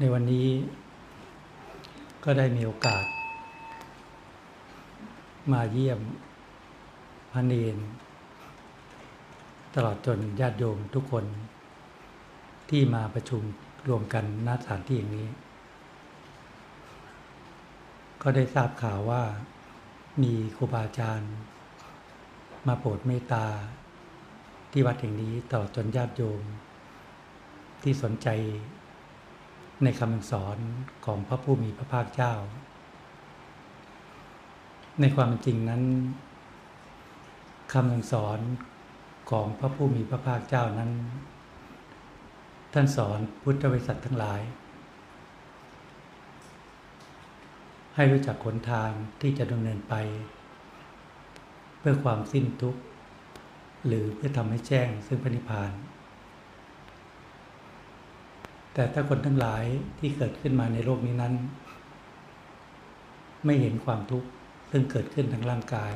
ในวันนี้ก็ได้มีโอกาส มาเยี่ยมพระเนนตลอดจนญาติโยมทุกคนที่มาประชุมรวมกันณสถานที่อย่างนี้ ก็ได้ทราบข่าวว่ามีครูบาอาจารย์ มาโปรดเมตตา ที่วัดแห่งนี้ตลอดจนญาติโยม ที่สนใจ ในคำสอนของพระผู้มีพระภาคเจ้า ในความจริงนั้นคำสอนของพระผู้มีพระภาคเจ้านั้น ท่านสอนพุทธบริษัททั้งหลาย ให้รู้จักขนทางที่จะดำเนินไป เพื่อความสิ้นทุกข์ หรือเพื่อทำให้แจ้งซึ่งพระนิพพาน แต่ถ้าคนทั้งหลายที่เกิดขึ้นมาในโลกนี้นั้น ไม่เห็นความทุกข์ซึ่งเกิดขึ้นทางร่างกาย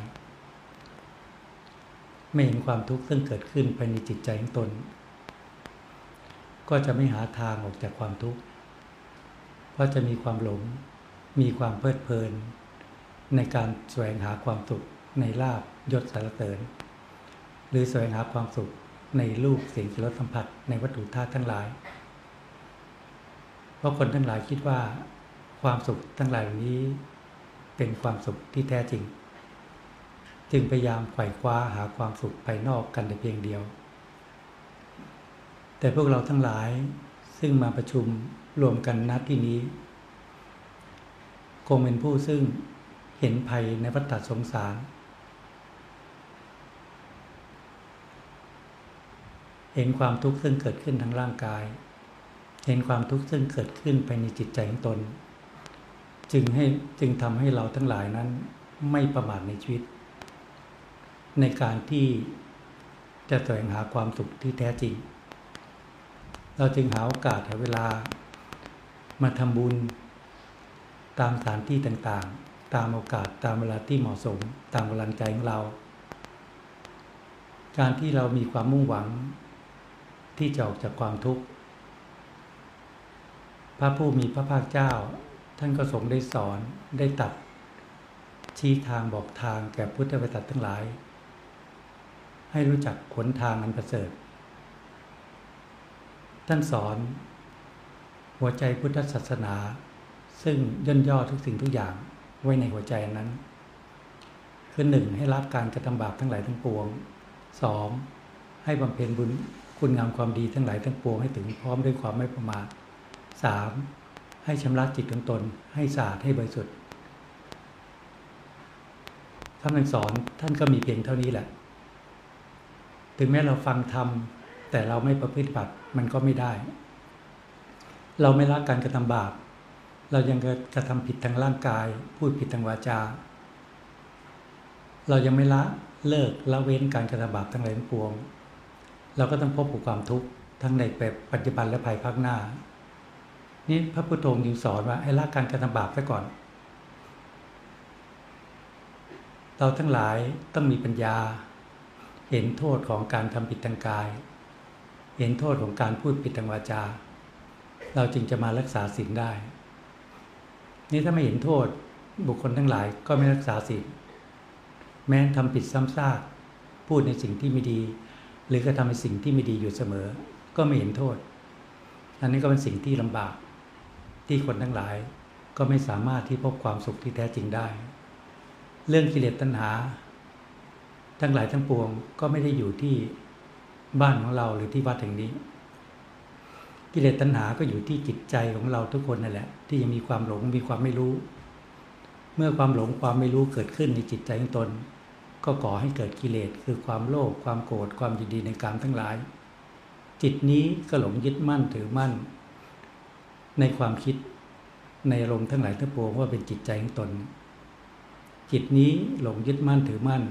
ไม่เห็นความทุกข์ซึ่งเกิดขึ้นภายในจิตใจของตน ก็จะไม่หาทางออกจากความทุกข์เพราะจะมีความหลง มีความเพลิดเพลิน ในการแสวงหาความสุขในลาบยศสารเสริญ หรือแสวงหาความสุขในรูปเสียงรสสัมผัสในวัตถุธาตุทั้งหลาย เพราะคนทั้งหลายคิดว่าความสุขทั้งหลายนี้ เป็นความสุขที่แท้จริง จึงพยายามไขว่คว้าหาความสุขภายนอกกันแต่เพียงเดียว แต่พวกเราทั้งหลายซึ่งมาประชุมรวมกันนัดที่นี้ คงเป็นผู้ซึ่งเห็นภัยในวัฏสงสาร เห็นความทุกข์ซึ่งเกิดขึ้นทางร่างกาย เห็นความทุกข์ซึ่งเกิดขึ้นภายในจิตใจของตน จึงให้จึงทำให้เราทั้งหลายนั้นไม่ประมาทในชีวิต ในการที่จะแสวงหาความสุขที่แท้จริง เราจึงหาโอกาสหาเวลามาทำบุญ ตามสถานที่ต่างๆ ตามโอกาสตามเวลาที่เหมาะสม ตามกำลังใจของเรา การที่เรามีความมุ่งหวังที่จะออกจากความทุกข์ ระผู้มีพระภาคเจ้า ท่านก็ทรงได้สอนได้ตัด ชี้ทางบอกทางแก่พุทธบริษัททั้งหลาย ให้รู้จักขนทางอันประเสริฐ ท่านสอน หัวใจพุทธศาสนา ซึ่งย่นย่อทุกสิ่งทุกอย่างไว้ในหัวใจนั้น คือหนึ่งให้รับการกระทำบาปทั้งหลายทั้งปวงสองให้บำเพ็ญบุญคุณงามความดีทั้งหลายทั้งปวงให้ถึงพร้อมด้วยความไม่ประมาท สามให้ชำระจิตของตน ให้สะอาดให้บริสุทธิ์คำสอนท่านก็มีเพียงเท่านี้แหละ ถึงแม้เราฟังทำแต่เราไม่ประพฤติบัติมันก็ไม่ได้ เราไม่ละการกระทำบาป เรายังกระทำผิดทางร่างกาย พูดผิดทางวาจา เรายังไม่ละเลิกละเว้นการกระทำบาปทั้งหลายทั้งปวง เราก็ต้องพบกับความทุกข์ทั้งในแบบปัจจุบันและภายภาคหน้า นี่พระพุทโธจึงสอนว่าให้ละการกระทำบาปซะก่อน เราทั้งหลายต้องมีปัญญา เห็นโทษของการทำผิดทางกาย เห็นโทษของการพูดผิดทางวาจา เราจึงจะมารักษาศีลได้ นี่ถ้าไม่เห็นโทษบุคคลทั้งหลายก็ไม่รักษาศีลแม้ทำผิดซ้ำซากพูดในสิ่งที่ไม่ดี หรือกระทำในสิ่งที่ไม่ดีอยู่เสมอ ก็ไม่เห็นโทษ อันนี้ก็เป็นสิ่งที่ลำบาก ที่คนทั้งหลาย ก็ไม่สามารถที่พบความสุขที่แท้จริงได้ เรื่องกิเลสตัณหา ทั้งหลายทั้งปวงก็ไม่ได้อยู่ที่บ้านของเราหรือที่วัดแห่งนี้ กิเลสตัณหาก็อยู่ที่จิตใจของเราทุกคนนั่นแหละ ที่ยังมีความหลงมีความไม่รู้ เมื่อความหลงความไม่รู้เกิดขึ้นในจิตใจของตน ก็ก่อให้เกิดกิเลสคือความโลภความโกรธความยินดีในการทั้งหลาย จิตนี้ก็หลงยึดมั่นถือมั่น ในความคิดในอารมณ์ทั้งหลายทั้งปวงว่าเป็นจิตใจของตน จิตนี้หลงยึดมั่นถือมั่น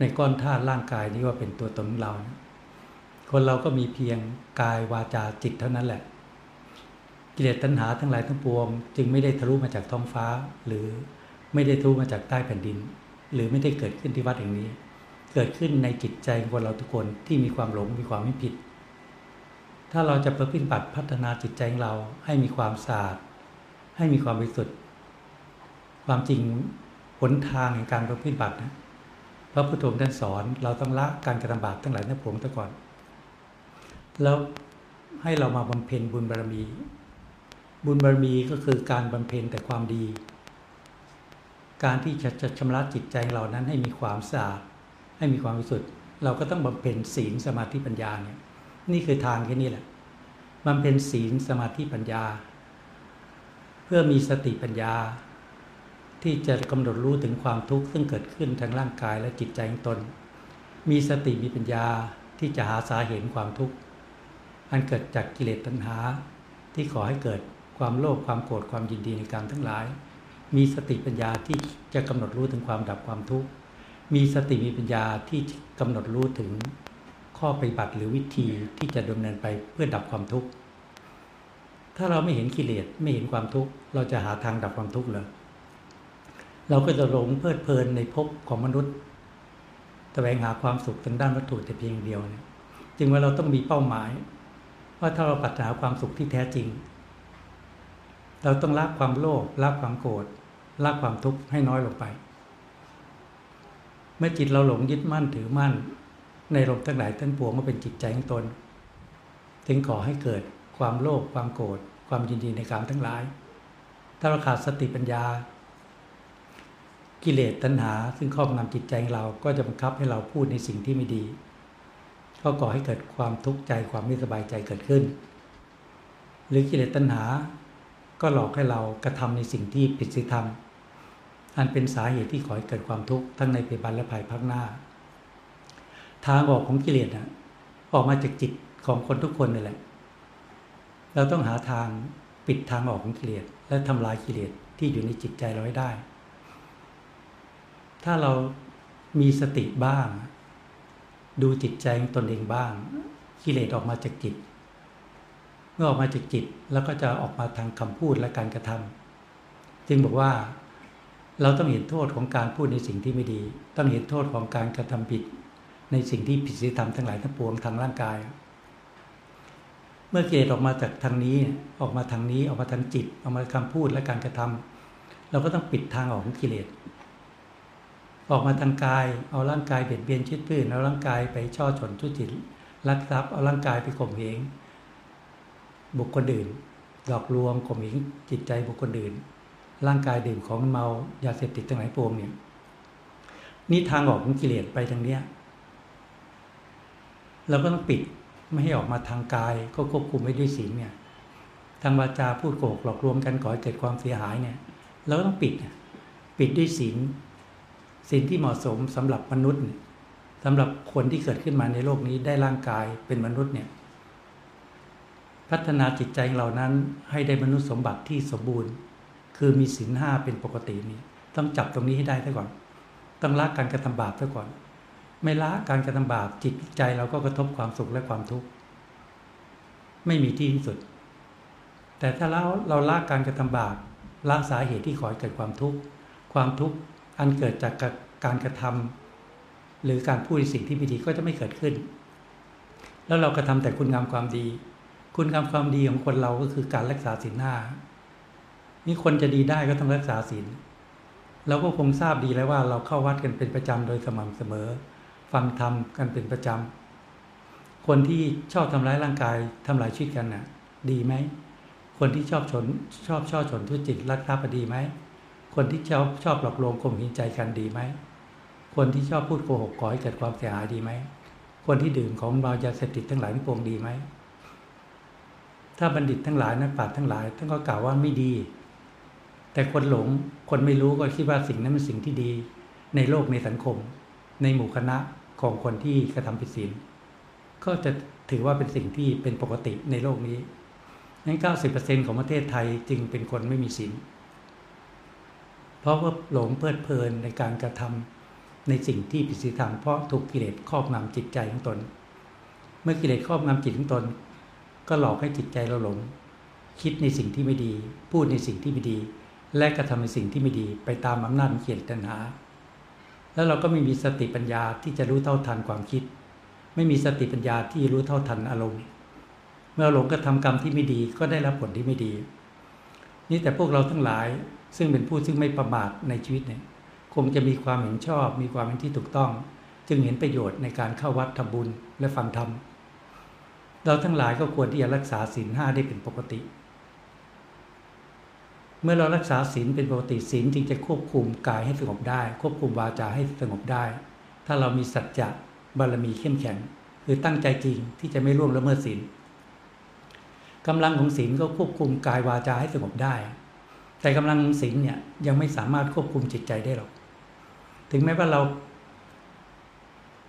ในก้อนธาตุร่างกายนี้ว่าเป็นตัวตนเรา คนเราก็มีเพียงกายวาจาจิตเท่านั้นแหละ กิเลสตัณหาทั้งหลายทั้งปวง จึงไม่ได้ทะลุมาจากท้องฟ้า หรือไม่ได้ทะลุมาจากใต้แผ่นดิน หรือไม่ได้เกิดขึ้นที่วัดแห่งนี้ เกิดขึ้นในจิตใจของคนเราทุกคนที่มีความหลงมีความไม่ผิด ถ้าเราจะประพฤติบัติพัฒนาจิตใจของเราให้มีความสะอาด ให้มีความบริสุทธิ์ ความจริงหนทางแห่งการประพฤติบัตินะพระพุทธองค์ท่านสอนเราต้องละการกระทำบาปทั้งหลายทั้งปวงซะก่อน แล้วให้เรามาบำเพ็ญบุญบารมี บุญบารมีก็คือการบำเพ็ญแต่ความดี การที่จะจะชำระจิตใจเรานั้นให้มีความสะอาดให้มีความบริสุทธิ์ เราก็ต้องบำเพ็ญศีลสมาธิปัญญาเนี่ย นี่คือทางแค่นี้แหละบำเพ็ญศีลสมาธิปัญญา เพื่อมีสติปัญญา ที่จะกำหนดรู้ถึงความทุกข์ซึ่งเกิดขึ้นทางร่างกายและจิตใจของตน มีสติมีปัญญาที่จะหาสาเหตุความทุกข์อันเกิดจากกิเลสตัณหา ที่ขอให้เกิดความโลภความโกรธความยินดีในการทั้งหลาย มีสติปัญญาที่จะกำหนดรู้ถึงความดับความทุกข์มีสติมีปัญญาที่กำหนดรู้ถึง ข้อปฏิบัติหรือวิธีที่จะดำเนินไปเพื่อดับความทุกข์ ถ้าเราไม่เห็นกิเลสไม่เห็นความทุกข์ เราจะหาทางดับความทุกข์เลยเราก็จะหลงเพลิดเพลินในภพของมนุษย์แสวงหาความสุขทางด้านวัตถุแต่เพียงเดียวเนี่ยจึงว่าเราต้องมีเป้าหมาย ว่าถ้าเราปรารถนาความสุขที่แท้จริง เราต้องละความโลภละความโกรธละความทุกข์ให้น้อยลงไป เมื่อจิตเราหลงยึดมั่นถือมั่น ในลมทั้งหลายทั้งปวงว่าเป็นจิตใจของตน จึงก่อให้เกิดความโลภความโกรธความยินดีในการทั้งหลาย ถ้าเราขาดสติปัญญา กิเลสตัณหา ซึ่งครอบงำจิตใจเราก็จะบังคับให้เราพูดในสิ่งที่ไม่ดี ก็ก่อให้เกิดความทุกข์ใจความไม่สบายใจเกิดขึ้น หรือกิเลสตัณหา ก็หลอกให้เรากระทำในสิ่งที่ผิดศีลธรรม อันเป็นสาเหตุที่ขอให้เกิดความทุกข์ทั้งในปัจจุบันและภายภาคหน้า ทางออกของกิเลสนะออกมาจากจิตของคนทุกคนนี่แหละ เราต้องหาทางปิดทางออกของกิเลสและทำลายกิเลสที่อยู่ในจิตใจเราให้ได้ ถ้าเรามีสติบ้าง ดูจิตใจตนเองบ้าง กิเลสออกมาจากจิต เมื่อออกมาจากจิตแล้วก็จะออกมาทางคำพูดและการกระทำจึงบอกว่าเราต้องเห็นโทษของการพูดในสิ่งที่ไม่ดี ต้องเห็นโทษของการกระทำผิด ในสิ่งที่ผิดศีลธรรมทั้งหลายทั้งปวงทางร่างกาย เมื่อเกิดออกมาจากทางนี้ออกมาทางนี้ออกมาทางจิตออกมาคำพูดและการกระทำเราก็ต้องปิดทางออกของกิเลสออกมาทางกาย เอาร่างกายเบียดเบียนชิดพื้นเอาร่างกายไปช่อชนทุจิตลักทรัพย์เอาร่างกายไปข่มเหงบุคคลอื่นหลอกลวงข่มเหงจิตใจบุคคลอื่น ร่างกายดื่มของเมายาเสพติดทั้งหลายปวงเนี่ยนี่ทางออกของกิเลสไปทางเนี้ย เราก็ต้องปิดไม่ให้ออกมาทางกาย ก็ควบคุมไว้ด้วยศีลเนี่ย ทางวาจาพูดโกหกหลอกลวงกันก่อให้เกิดความเสียหายเนี่ย เราก็ต้องปิด ปิดด้วยศีลศีลที่เหมาะสมสำหรับมนุษย์สำหรับคนที่เกิดขึ้นมาในโลกนี้ได้ร่างกายเป็นมนุษย์เนี่ย พัฒนาจิตใจเรานั้นให้ได้มนุษย์สมบัติที่สมบูรณ์ คือมีศีลห้าเป็นปกตินี่ต้องจับตรงนี้ให้ได้ซะก่อน ต้องละการกระทำบาปซะก่อน ไม่ละการกระทำบาปจิตใจเราก็กระทบความสุขและความทุกข์ไม่มีที่สุด แต่ถ้าเราเราละการกระทำบาปละสาเหตุที่ขอให้เกิดความทุกข์ความทุกข์อันเกิดจากการกระทำหรือการพูดสิ่งที่ไม่ดีก็จะไม่เกิดขึ้น แล้วเรากระทาแต่คุณงามความดี คุณงามความดีของคนเราก็คือการรักษาศีลห้านี่คนจะดีได้ก็ต้องรักษาศีลเราก็คงทราบดีแล้วว่าเราเข้าวัดกันเป็นประจำโดยสม่ำเสมอ ฟังธรรมกันเป็นประจำ คนที่ชอบทำร้ายร่างกายทำลายชีวิตกันน่ะ ดีไหม คนที่ชอบชนชอบชอบชนทุจริตรักทรัพย์ดีไหม คนที่ชอบชอบหลอกลวงข่มหินใจกันดีไหม คนที่ชอบพูดโกหกก่อให้เกิดความเสียหายดีไหม คนที่ดื่มของเมายาเสพติดทั้งหลายนี่ปวงดีไหม ถ้าบัณฑิตทั้งหลายนักปราชญ์ทั้งหลายท่านก็กล่าวว่าไม่ดี แต่คนหลงคนไม่รู้ก็คิดว่าสิ่งนั้นเป็นสิ่งที่ดี ในโลกในสังคม ในหมู่คณะ ของคนที่กระทำผิดศีลก็จะถือว่าเป็นสิ่งที่เป็นปกติในโลกนี้นั้นเก้าสิบเปอร์เซ็นของประเทศไทยจึงเป็นคนไม่มีศีลเพราะว่าหลงเพลิดเพลินในการกระทำในสิ่งที่ผิดศีลธรรมเพราะถูกกิเลสครอบงำจิตใจของตน เมื่อกิเลสครอบงำจิตของตน ก็หลอกให้จิตใจเราหลง คิดในสิ่งที่ไม่ดี พูดในสิ่งที่ไม่ดี และกระทำในสิ่งที่ไม่ดีไปตามอำนาจเกียรติตัณหา แล้วเราก็ไม่มีสติปัญญาที่จะรู้เท่าทันความคิด ไม่มีสติปัญญาที่รู้เท่าทันอารมณ์ เมื่อหลงกระทำกรรมที่ไม่ดีก็ได้รับผลที่ไม่ดี นี่แต่พวกเราทั้งหลายซึ่งเป็นผู้ซึ่งไม่ประมาทในชีวิตเนี่ยคงจะมีความเห็นชอบ มีความเห็นที่ถูกต้อง จึงเห็นประโยชน์ในการเข้าวัดทำบุญและฟังธรรมเราทั้งหลายก็ควรที่จะรักษาศีลห้าได้เป็นปกติ เมื่อเรารักษาศีลเป็นปกติศีลจึงจะควบคุมกายให้สงบได้ ควบคุมวาจาให้สงบได้ ถ้าเรามีสัจจะบารมีเข้มแข็ง คือตั้งใจจริงที่จะไม่ล่วงละเมิดศีลกำลังของศีลก็ควบคุมกายวาจาให้สงบได้ แต่กำลังศีลเนี่ยยังไม่สามารถควบคุมจิตใจได้หรอก ถึงแม้ว่าเรา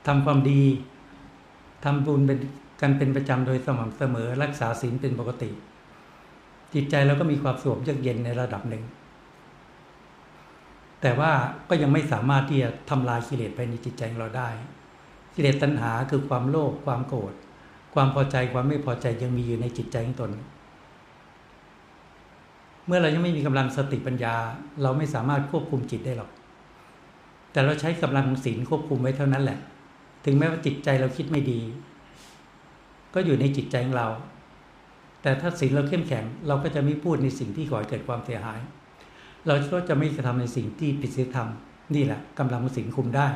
ทำความดีทำบุญเป็นกันเป็นประจำโดยสม่ำเสมอ รักษาศีลเป็นปกติ จิตใจเราก็มีความสงบเยือกเย็นในระดับหนึ่ง แต่ว่าก็ยังไม่สามารถที่จะทำลายกิเลสภายในจิตใจของเราได้ กิเลสตัณหาคือความโลภความโกรธความพอใจความไม่พอใจยังมีอยู่ในจิตใจของตน เมื่อเรายังไม่มีกำลังสติปัญญา เราไม่สามารถควบคุมจิตได้หรอก แต่เราใช้กำลังของศีลควบคุมไว้เท่านั้นแหละ ถึงแม้ว่าจิตใจเราคิดไม่ดี ก็อยู่ในจิตใจของเรา แต่ถ้าศีลเราเข้มแข็ง เราก็จะไม่พูดในสิ่งที่ก่อให้เกิดความเสียหาย เราก็จะไม่กระทำในสิ่งที่ผิดศีลธรรมนี่แหละกำลังศีลคุมได้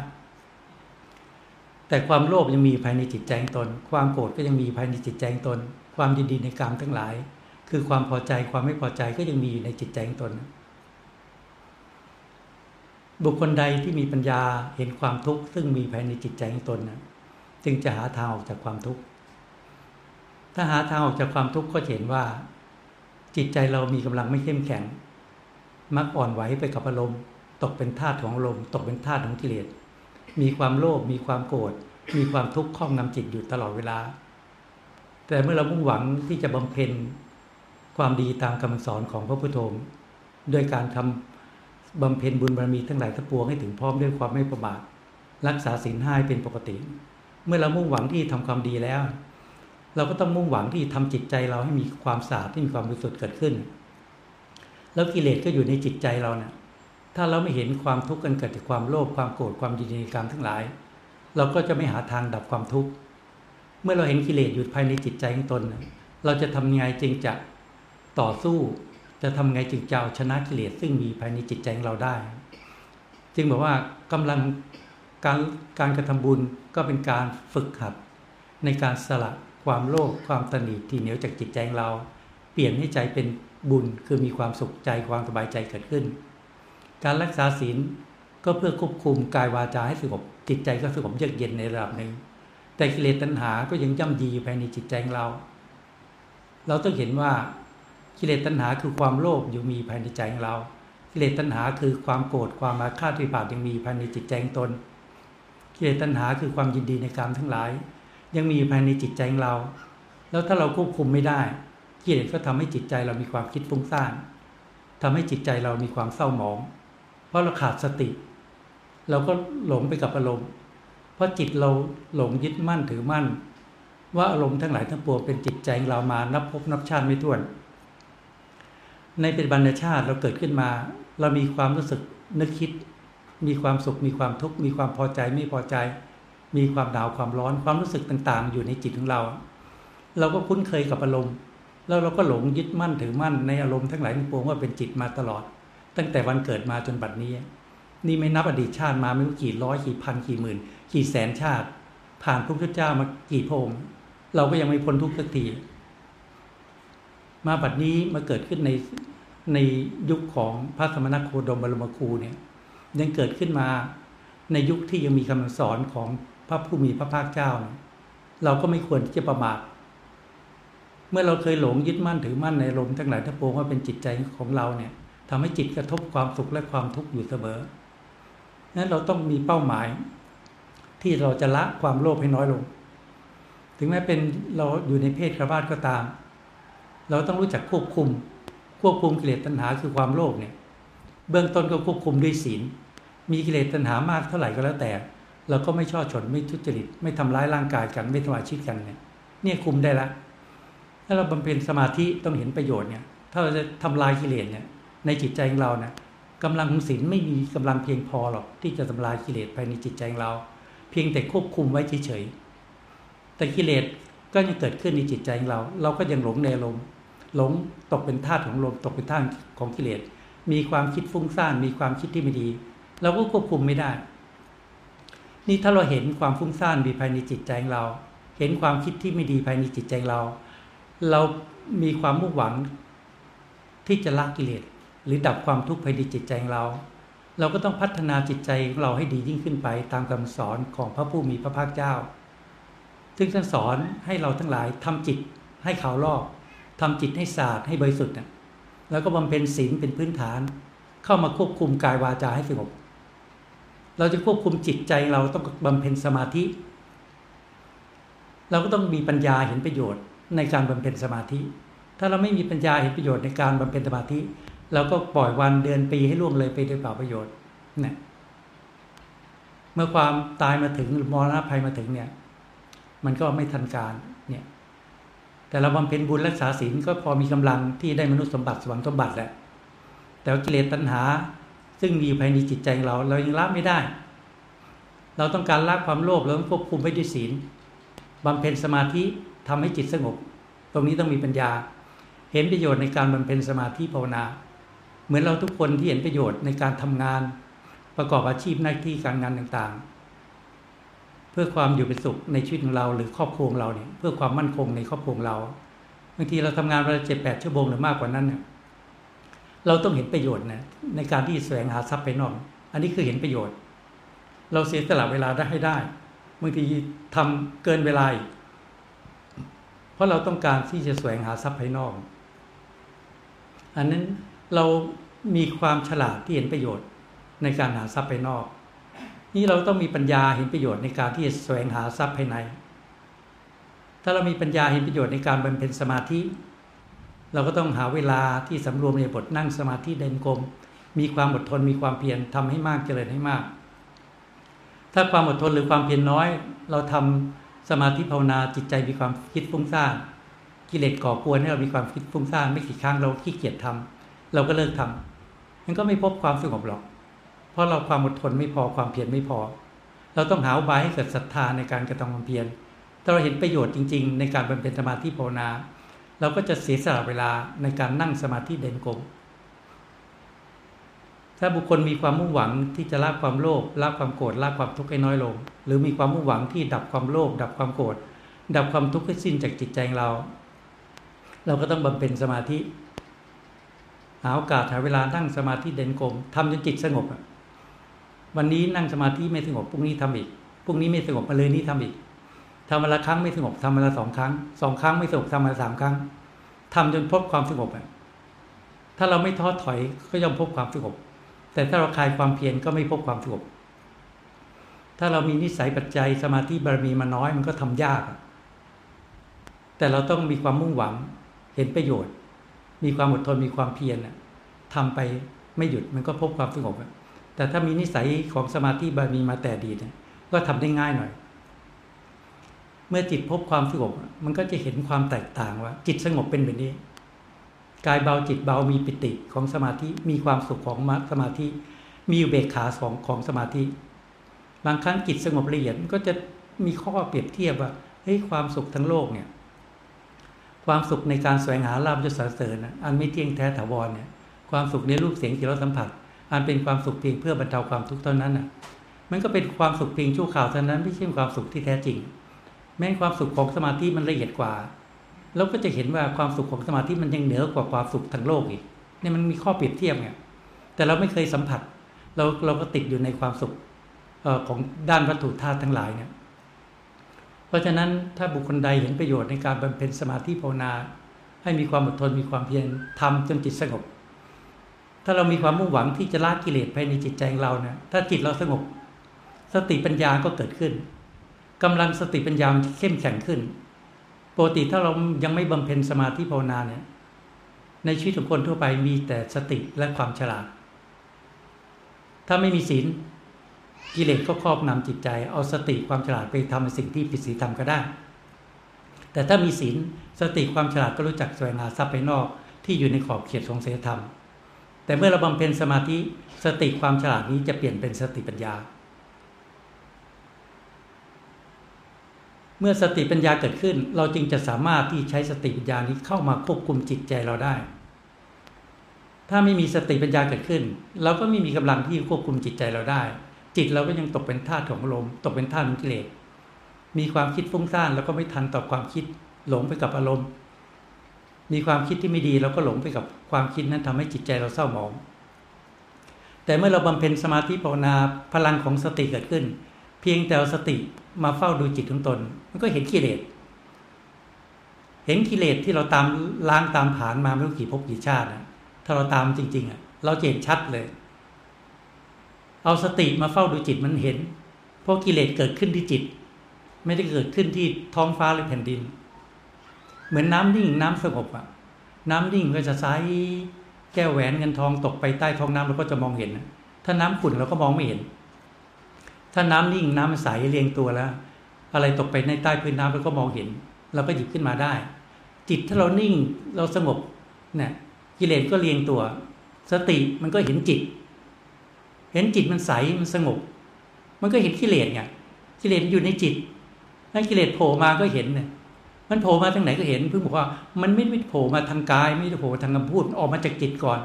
แต่ความโลภยังมีภายในจิตใจตน ความโกรธก็ยังมีภายในจิตใจตน ความยินดีในกรรมทั้งหลาย คือความพอใจความไม่พอใจก็ยังมีอยู่ในจิตใจตน บุคคลใดที่มีปัญญาเห็นความทุกข์ซึ่งมีภายในจิตใจตนนะจึงจะหาทางออกจากความทุกข์ ถ้าหาทางออกจากความทุกข์ก็เห็นว่า จิตใจเรามีกำลังไม่เข้มแข็ง มักอ่อนไหวไปกับอารมณ์ ตกเป็นทาสของอารมณ์ตกเป็นทาสของกิเลสมีความโลภมีความโกรธมีความทุกข์ครอบงำจิตอยู่ตลอดเวลา แต่เมื่อเรามุ่งหวังที่จะบำเพ็ญความดีตามคำสอนของพระพุทโธโดยการทำบำเพ็ญบุญบารมีทั้งหลายทั้งปวงให้ถึงพร้อมด้วยความไม่ประมาทรักษาศีลห้าเป็นปกติ เมื่อเรามุ่งหวังที่ทำความดีแล้ว เราก็ต้องมุ่งหวังที่ทำจิตใจเราให้มีความสะอาดที่มีความบริสุทธิ์เกิดขึ้น แล้วกิเลสก็อยู่ในจิตใจเราเนะี่ยถ้าเราไม่เห็นความทุกข์กันเกิดจากความโลภความโกรธความยินดีกรรมทั้งหลาย เราก็จะไม่หาทางดับความทุกข์เมื่อเราเห็นกิเลสอยู่ภายในจิตใจของตน เราจะทำไงจึงจะต่อสู้ จะทำไงจึงจะเอาชนะกิเลสซึ่งมีภายในจิตใจของเราได้ จึงบอกว่ากำลังการการกระทำบุญก็เป็นการฝึกหัดในการสละ ความโลภความตนีที่เหนียวจากจิตใจของเรา เปลี่ยนให้ใจเป็นบุญคือมีความสุขใจความสบายใจเกิดขึ้น การรักษาศีลก็เพื่อควบคุมกายวาจาให้สงบจิตใจก็สงบเยือกเย็นในระดับหนึ่งแต่กิเลสตัณหาก็ยังย่ำยีภายในจิตใจของเรา เราต้องเห็นว่ากิเลสตัณหาคือความโลภอยู่มีภายในใจของเรา กิเลสตัณหาคือความโกรธความมาฆ่าตวิบากยังมีภายในจิตใจของตน กิเลสตัณหาคือความยินดีในกรรมทั้งหลาย ยังมีภายในจิตใจของเรา แล้วถ้าเราควบคุมไม่ได้กิเลสก็ทำให้จิตใจเรามีความคิดฟุ้งซ่านทำให้จิตใจเรามีความเศร้าหมอง เพราะเราขาดสติ เราก็หลงไปกับอารมณ์ เพราะจิตเราหลงยึดมั่นถือมั่น ว่าอารมณ์ทั้งหลายทั้งปวงเป็นจิตใจเรามานับพบนับชาติไม่ถ้วน ในเป็นบรรณชาติเราเกิดขึ้นมา เรามีความรู้สึกนึกคิด มีความสุขมีความทุกข์มีความพอใจไม่พอใจ มีความหนาวความร้อนความรู้สึกต่างๆ อยู่ในจิตของเรา เราก็คุ้นเคยกับอารมณ์ แล้วเราก็หลงยึดมั่นถือมั่นในอารมณ์ทั้งหลายทั้งปวงว่าเป็นจิตมาตลอด ตั้งแต่วันเกิดมาจนบัดนี้ นี่ไม่นับอดีตชาติมาไม่รู้กี่ร้อยกี่พันกี่หมื่น กี่แสนชาติ ผ่านพระพุทธเจ้ามากี่พงเราก็ยังไม่พ้นทุกข์สักทีมาบัดนี้มาเกิดขึ้นในในยุคของพระสมณโคดมบรมครูเนี่ยยังเกิดขึ้นมาในยุคที่ยังมีคำสอนของ พระผู้มีพระภาคเจ้า เราก็ไม่ควรที่จะประมาทเมื่อเราเคยหลงยึดมั่นถือมั่นในลมทั้งหลายทั้งปวงว่าเป็นจิตใจของเราเนี่ยทำให้จิตกระทบความสุขและความทุกข์อยู่เสมอนั้นเราต้องมีเป้าหมาย ที่เราจะละความโลภให้น้อยลง ถึงแม้เป็นเราอยู่ในเพศครวาสก็ตาม เราต้องรู้จักควบคุม ควบคุมกิเลสตัณหาคือความโลภเนี่ย เบื้องต้นก็ควบคุมด้วยศีล มีกิเลสตัณหามากเท่าไหร่ก็แล้วแต่ เราก็ไม่ชอบชนไม่ทุจริต ไม่ทำร้ายร่างกายกันไม่ทำลายชีวิตกันเนี่ยเนี่ยคุมได้ละถ้าเราบำเพ็ญสมาธิต้องเห็นประโยชน์เนี่ย ถ้าเราจะทำลายกิเลสเนี่ย ในจิตใจของเรานะกำลังของศีลไม่มีกำลังเพียงพอหรอกที่จะทำลายกิเลสภายในจิตใจของเรา เพียงแต่ควบคุมไว้เฉยๆแต่กิเลสก็ยังเกิดขึ้นในจิตใจของเรา เราก็ยังหลงในลมหลงตกเป็นทาสของลมตกเป็นทาสของกิเลสมีความคิดฟุ้งซ่านมีความคิดที่ไม่ดี เราก็ควบคุมไม่ได้ นี่ถ้าเราเห็นความฟุ้งซ่านมีภายในจิตใจของเรา เห็นความคิดที่ไม่ดีภายในจิตใจเรา เรามีความมุ่งหวังที่จะละกิเลสหรือดับความทุกข์ภายในจิตใจของเรา เราก็ต้องพัฒนาจิตใจของเราให้ดียิ่งขึ้นไปตามคำสอนของพระผู้มีพระภาคเจ้า ซึ่งท่านสอนให้เราทั้งหลายทำจิตให้ขาวลอกทำจิตให้สะอาดให้บริสุทธิ์แล้วก็บำเพ็ญศีลเป็นพื้นฐาน เข้ามาควบคุมกายวาจาให้สงบ เราจะควบคุมจิตใจเราต้องบำเพ็ญสมาธิ เราก็ต้องมีปัญญาเห็นประโยชน์ในการบำเพ็ญสมาธิ ถ้าเราไม่มีปัญญาเห็นประโยชน์ในการบำเพ็ญสมาธิ เราก็ปล่อยวันเดือนปีให้ล่วงเลยไปโดยเปล่าประโยชน์เนี่ยเมื่อความตายมาถึงมรณะภัยมาถึงเนี่ยมันก็ไม่ทันการเนี่ยแต่เราบำเพ็ญบุญรักษาศีลก็พอมีกำลังที่ได้มนุษย์สมบัติสวรรค์สมบัติแหละแต่กิเลสตัณหา ซึ่งมีอยู่ภายในจิตใจเรา เรายังละไม่ได้ เราต้องการละความโลภเราต้องควบคุมไว้ด้วยศีลบำเพ็ญสมาธิทำให้จิตสงบ ตรงนี้ต้องมีปัญญา เห็นประโยชน์ในการบำเพ็ญสมาธิภาวนา เหมือนเราทุกคนที่เห็นประโยชน์ในการทำงาน ประกอบอาชีพหน้าที่การงานต่างๆ เพื่อความอยู่เป็นสุขในชีวิตของเรา หรือครอบครัวเราเนี่ยเพื่อความมั่นคงในครอบครัวเราบางทีเราทำงานวันละเจ็ดแปดชั่วโมงหรือมากกว่านั้นเนี่ย เราต้องเห็นประโยชน์นะในการที่แสวงหาทรัพย์ภายนอก อันนี้คือเห็นประโยชน์ เราเสียสละเวลาได้ให้ได้บางทีทำเกินเวลาเพราะเราต้องการที่จะแสวงหาทรัพย์ภายนอก อันนั้นเรามีความฉลาดที่เห็นประโยชน์ในการหาทรัพย์ภายนอก นี่เราต้องมีปัญญาเห็นประโยชน์ในการที่จะแสวงหาทรัพย์ภายใน ถ้าเรามีปัญญาเห็นประโยชน์ในการบำเพ็ญสมาธิ เราก็ต้องหาเวลาที่สำรวมในบทนั่งสมาธิเดินกลมมีความอดทนมีความเพียรทำให้มากเจริญให้มาก ถ้าความอดทนหรือความเพียรน้อย เราทำสมาธิภาวนาจิตใจมีความคิดฟุ้งซ่านกิเลสก่อกวนให้เรามีความคิดฟุ้งซ่านไม่กี่ครั้งเราขี้เกียจทำเราก็เลิกทำมันก็ไม่พบความสงบหรอก เพราะเราความอดทนไม่พอความเพียรไม่พอ เราต้องหาบายให้เกิดศรัทธาในการกระทำความเพียรถ้าเราเห็นประโยชน์จริง ๆ ในการบำเพ็ญสมาธิภาวนา เราก็จะเสียสละเวลาในการนั่งสมาธิเด่นกลมถ้าบุคคลมีความมุ่งหวังที่จะละความโลภละความโกรธละความทุกข์ให้น้อยลง หรือมีความมุ่งหวังที่ดับความโลภดับความโกรธดับความทุกข์ให้สิ้นจากจิตใจเรา เราก็ต้องบำเพ็ญสมาธิหาโอกาสหาเวลานั่งสมาธิเด่นกลมทำจนจิตสงบวันนี้นั่งสมาธิไม่สงบพรุ่งนี้ทำอีกพรุ่งนี้ไม่สงบมาเลยนี้ทำอีก ทำมาละครั้งไม่สงบทำมาละสองครั้งสองครั้งไม่สงบทำมาละสามครั้งทำจนพบความสงบอะถ้าเราไม่ท้อถอยก็ย่อมพบความสงบแต่ถ้าเราคลายความเพียรก็ไม่พบความสงบถ้าเรามีนิสัยปัจจัยสมาธิบารมีมาน้อยมันก็ทำยาก แต่เราต้องมีความมุ่งหวังเห็นประโยชน์ มีความอดทนมีความเพียรทำไปไม่หยุดมันก็พบความสงบแต่ถ้ามีนิสัยของสมาธิบารมีมาแต่ดีก็ทำได้ง่ายหน่อย เมื่อจิตพบความสงบมันก็จะเห็นความแตกต่างว่า จิตสงบเป็นแบบนี้กายเบาจิตเบามีปิติของสมาธิมีความสุขของสมาธิ มีอุเบกขาของของสมาธิ บางครั้งจิตสงบละเอียดก็จะมีข้อเปรียบเทียบว่าเฮ้ยความสุขทั้งโลกเนี่ยความสุขในการแสวงหาลาภยศสรรเสริญอันไม่เที่ยงแท้ถาวรเนี่ยความสุขในรูปเสียงจิตรสสัมผัส อันเป็นความสุขเพียงเพื่อบรรเทาความทุกข์เท่านั้นน่ะมันก็เป็นความสุขเพียงชั่วคราวเท่านั้นไม่ใช่ความสุขที่แท้จริง แม้ความสุขของสมาธิมันละเอียดกว่าเราก็จะเห็นว่าความสุขของสมาธิมันยังเหนือกว่าความสุขทางโลกอีกนี่มันมีข้อเปรียบเทียบไงแต่เราไม่เคยสัมผัส เราเราก็ติดอยู่ในความสุขของด้านวัตถุธาตุทั้งหลายเนี่ยเพราะฉะนั้นถ้าบุคคลใดเห็นประโยชน์ในการบำเพ็ญสมาธิภาวนา ให้มีความอดทนมีความเพียรทำจนจิตสงบ ถ้าเรามีความมุ่งหวังที่จะละกิเลสภายในจิตใจของเราเนี่ยถ้าจิตเราสงบ สติปัญญาก็เกิดขึ้น กำลังสติปัญญาเข้มแข็งขึ้นปกติถ้าเรายังไม่บำเพ็ญสมาธิภาวนาเนี่ย ในชีวิตของคนทั่วไปมีแต่สติและความฉลาด ถ้าไม่มีศีลกิเลสก็ครอบนำจิตใจ เอาสติความฉลาดไปทำในสิ่งที่ผิดศีลธรรมก็ได้ แต่ถ้ามีศีลสติความฉลาดก็รู้จักแสวงหาทรัพย์ภายนอกที่อยู่ในขอบเขตของศีลธรรม แต่เมื่อเราบำเพ็ญสมาธิสติความฉลาดนี้จะเปลี่ยนเป็นสติปัญญา เมื่อสติปัญญาเกิดขึ้น เราจึงจะสามารถที่ใช้สติปัญญานี้เข้ามาควบคุมจิตใจเราได้ ถ้าไม่มีสติปัญญาเกิดขึ้น เราก็ไม่มีกำลังที่ควบคุมจิตใจเราได้ จิตเราก็ยังตกเป็นทาสของอารมณ์ตกเป็นทาสของกิเลสมีความคิดฟุ้งซ่านแล้วก็ไม่ทันต่อความคิดหลงไปกับอารมณ์ มีความคิดที่ไม่ดีเราก็หลงไปกับความคิดนั้นทำให้จิตใจเราเศร้าหมอง แต่เมื่อเราบำเพ็ญสมาธิภาวนาพลังของสติเกิดขึ้น เพียงแต่สติ มาเฝ้าดูจิตของตน มันก็เห็นกิเลส เห็นกิเลสที่เราตามล้างตามผานมาไม่รู้กี่ภพกี่ชาตินะถ้าเราตามจริง ๆ อะ เราเห็นชัดเลย เอาสติมาเฝ้าดูจิตมันเห็น เพราะกิเลสเกิดขึ้นที่จิต ไม่ได้เกิดขึ้นที่ท้องฟ้าหรือแผ่นดิน เหมือนน้ำนิ่งน้ำสงบอะ น้ำนิ่งก็จะใสแก้วแหวนเงินทองตกไปใต้ท้องน้ำเราก็จะมองเห็น ถ้าน้ำขุ่นเราก็มองไม่เห็น ถ้าน้ำนิ่งน้ำใสเรียงตัวแล้ว อะไรตกไปในใต้พื้นน้ำเราก็มองเห็น เราก็หยิบขึ้นมาได้ จิตถ้าเรานิ่งเราสงบเนี่ยกิเลสก็เรียงตัว สติมันก็เห็นจิต เห็นจิตมันใสมันสงบ มันก็เห็นกิเลสไงกิเลสอยู่ในจิตถ้ากิเลสโผล่มาก็เห็นเนี่ยมันโผล่มาทางไหนก็เห็นเพิ่งบอกว่ามันไม่ไม่โผล่มาทางกาย ไม่ได้โผล่ทางคำพูดออกมาจากจิตก่อน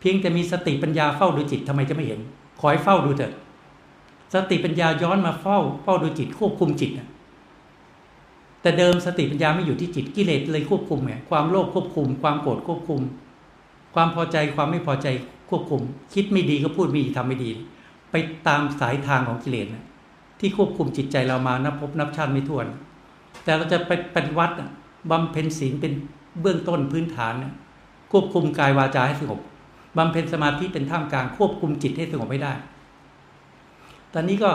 เพียงแต่มีสติปัญญาเฝ้าดูจิตทำไมจะไม่เห็น คอยเฝ้าดูเถอะ สติปัญญาย้อนมาเฝ้าเฝ้าดูจิตควบคุมจิตแต่เดิมสติปัญญาไม่อยู่ที่จิตกิเลสเลยควบคุมไงความโลภควบคุม ความโกรธควบคุม ความพอใจความไม่พอใจควบคุม คิดไม่ดีก็พูดไม่ดีทำไม่ดี ไปตามสายทางของกิเลสนะที่ควบคุมจิตใจเรามานับพบนับชาติไม่ถ้วน แต่เราจะไปปฏิวัติบำเพ็ญศีลเป็นเบื้องต้นพื้นฐานนะควบคุมกายวาจาให้สงบบำเพ็ญสมาธิเป็นท่ามกลางควบคุมจิตให้สงบไม่ได้ ตอนนี้ก็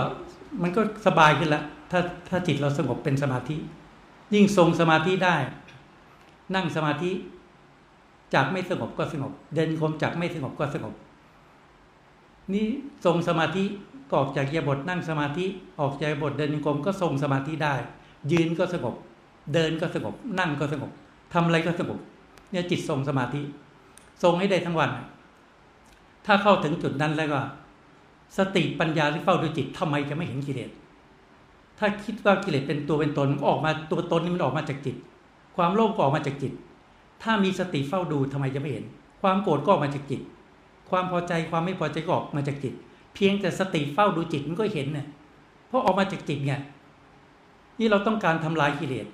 มันก็สบายขึ้นล้วถ้าถ้าจิตเราสงบเป็นสมาธิ ยิ่งทรงสมาธิได้ นั่งสมาธิจากไม่สงบก็สงบ เดินคมจากไม่สงบก็สงบ นี่ทรงสมาธิก็ออกจากยาบทนั่งสมาธิออกจากบทเดินกรมก็ทรงสมาธิได้ ยืนก็สงบ เดินก็สงบ นั่งก็สงบทำอะไรก็สงบ เนี่ยจิตทรงสมาธิ ทรงให้ได้ทั้งวัน ถ้าเข้าถึงจุดนั้นแล้วก็ สติปัญญาที่เฝ้าดูจิตทำไมจะไม่เห็นกิเลส ถ้าคิดว่ากิเลสเป็นตัวเป็นตนออกมาตัวตนนี้มันออกมาจากจิต ความโลภก็ออกมาจากจิต ถ้ามีสติเฝ้าดูทำไมจะไม่เห็น ความโกรธก็ออกมาจากจิต ความพอใจความไม่พอใจก็ออกมาจากจิต เพียงแต่สติเฝ้าดูจิตมันก็เห็นเนี่ยเพราะออกมาจากจิตไงนี่เราต้องการทำลายกิเลส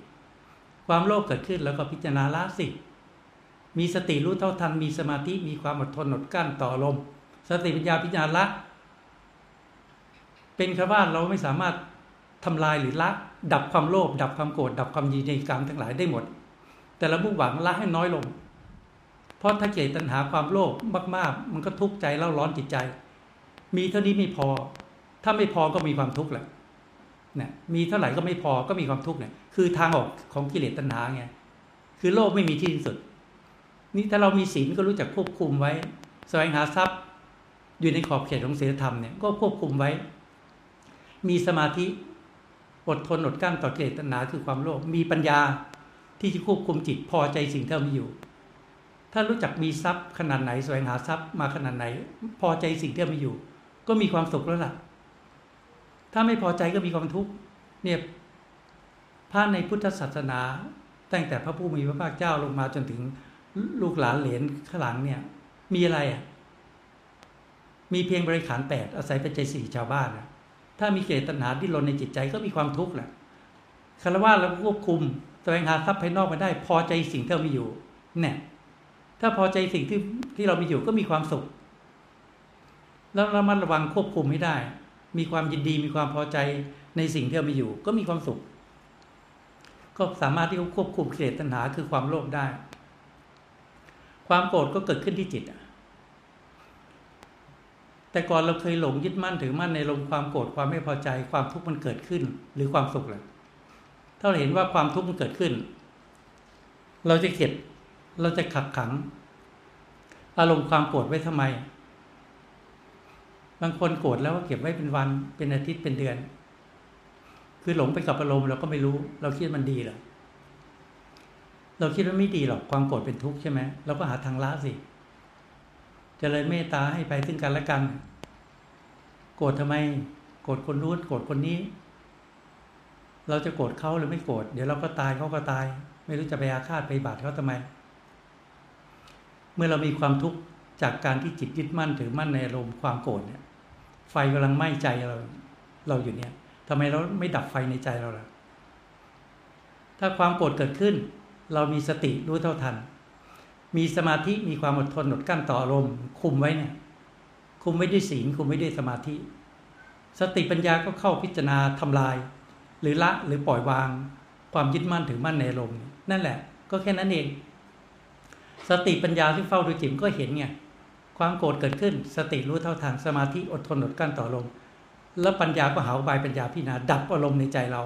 ความโลภเกิดขึ้นแล้วก็พิจารณาละสิ มีสติรู้เท่าทัน มีสมาธิ มีความอดทนอดกั้นต่อลม สติปัญญาพิจารณาละ เป็นคำว่าเราไม่สามารถทำลายหรือละ ดับความโลภดับความโกรธดับความยินดีกรรมทั้งหลายได้หมด แต่เรามุ่งหวังละให้น้อยลง เพราะถ้าเกิดตัณหาความโลภมาก ๆ มันก็ทุกข์ใจเล่าร้อนจิตใจ มีเท่านี้ไม่พอ ถ้าไม่พอก็มีความทุกข์แหละเนี่ยมีเท่าไหร่ก็ไม่พอก็มีความทุกข์เนี่ยคือทางออกของกิเลสตัณหาไงคือโลภไม่มีที่สิ้นสุด นี่ถ้าเรามีศีลก็รู้จักควบคุมไว้แสวงหาทรัพย์ อยู่ในขอบเขตของศีลธรรมเนี่ยก็ควบคุมไว้ มีสมาธิอดทนอดกั้นต่อกิเลสตัณหาคือความโลภมีปัญญาที่จะควบคุมจิตพอใจสิ่งที่ามีอยู่ ถ้ารู้จักมีทรัพย์ขนาดไหนแสวงหาทรัพย์มาขนาดไหน พอใจสิ่งที่ามีอยู่ ก็มีความสุขแล้วล่ะ ถ้าไม่พอใจก็มีความทุกข์เนี่ยพระในพุทธศาสนา ตั้งแต่พระผู้มีพระภาคเจ้าลงมาจนถึงลูกหลานเหลนข้างหลังเนี่ย มีอะไรอะมีเพียงบริขารแปดอาศัยปัจจัยสี่ชาวบ้านนะ ถ้ามีเกตตัณหาที่ลนในจิตใจก็มีความทุกข์แหละคารวะเราควบคุมแสวงหาทรัพย์ภายนอกมาได้ พอใจสิ่งที่เรามีอยู่ เนี่ย ถ้าพอใจสิ่งที่ที่เรามีอยู่ก็มีความสุข แล้วเรามาระวังควบคุมให้ได้ มีความยินดีมีความพอใจในสิ่งที่เรามีอยู่ ก็มีความสุข ก็สามารถที่จะควบคุมเกตตัณหาคือความโลภได้ ความโกรธก็เกิดขึ้นที่จิต แต่ก่อนเราเคยหลงยึดมั่นถือมั่นในลมความโกรธความไม่พอใจความทุกข์มันเกิดขึ้น หรือความสุขแหละถ้าเราเห็นว่าความทุกข์มันเกิดขึ้น เราจะเข็ดเราจะขัดขัง อารมณ์ความโกรธไว้ทำไม บางคนโกรธแล้วก็เก็บไว้เป็นวัน เป็นอาทิตย์เป็นเดือน คือหลงไปกับอารมณ์เราก็ไม่รู้ เราคิดมันดีหรอเราคิดว่าไม่ดีหรอกความโกรธเป็นทุกข์ใช่ไหมเราก็หาทางละสิ จริญเมตตาให้ไปซึ่งกันและกัน โกรธทำไม โกรธคนนู้นโกรธคนนี้ เราจะโกรธเขาหรือไม่โกรธเดี๋ยวเราก็ตายเขาก็ตาย ไม่รู้จะไปอาฆาตไปบาดเขาทำไม เมื่อเรามีความทุกข์จากการที่จิตยึดมั่นถือมั่นในอารมณ์ความโกรธเนี่ย ไฟกำลังไหม้ใจเราเราอยู่เนี่ยทำไมเราไม่ดับไฟในใจเราล่ะถ้าความโกรธเกิดขึ้น เรามีสติรู้เท่าทัน มีสมาธิมีความอดทนอดกั้นต่ออารมณ์คุมไว้เนี่ยคุมไว้ด้วยศีลคุมไว้ด้วยสมาธิ สติปัญญาก็เข้าพิจารณาทำลาย หรือละหรือปล่อยวาง ความยึดมั่นถือมั่นในอารมณ์นั่นแหละ ก็แค่นั้นเอง สติปัญญาที่เฝ้าดูจิตก็เห็นไงความโกรธเกิดขึ้น สติรู้เท่าทางสมาธิอดทนอดกั้นต่อลมแล้วปัญญาก็หาบายปัญญาพิจารณาดับอารมณ์ในใจเรา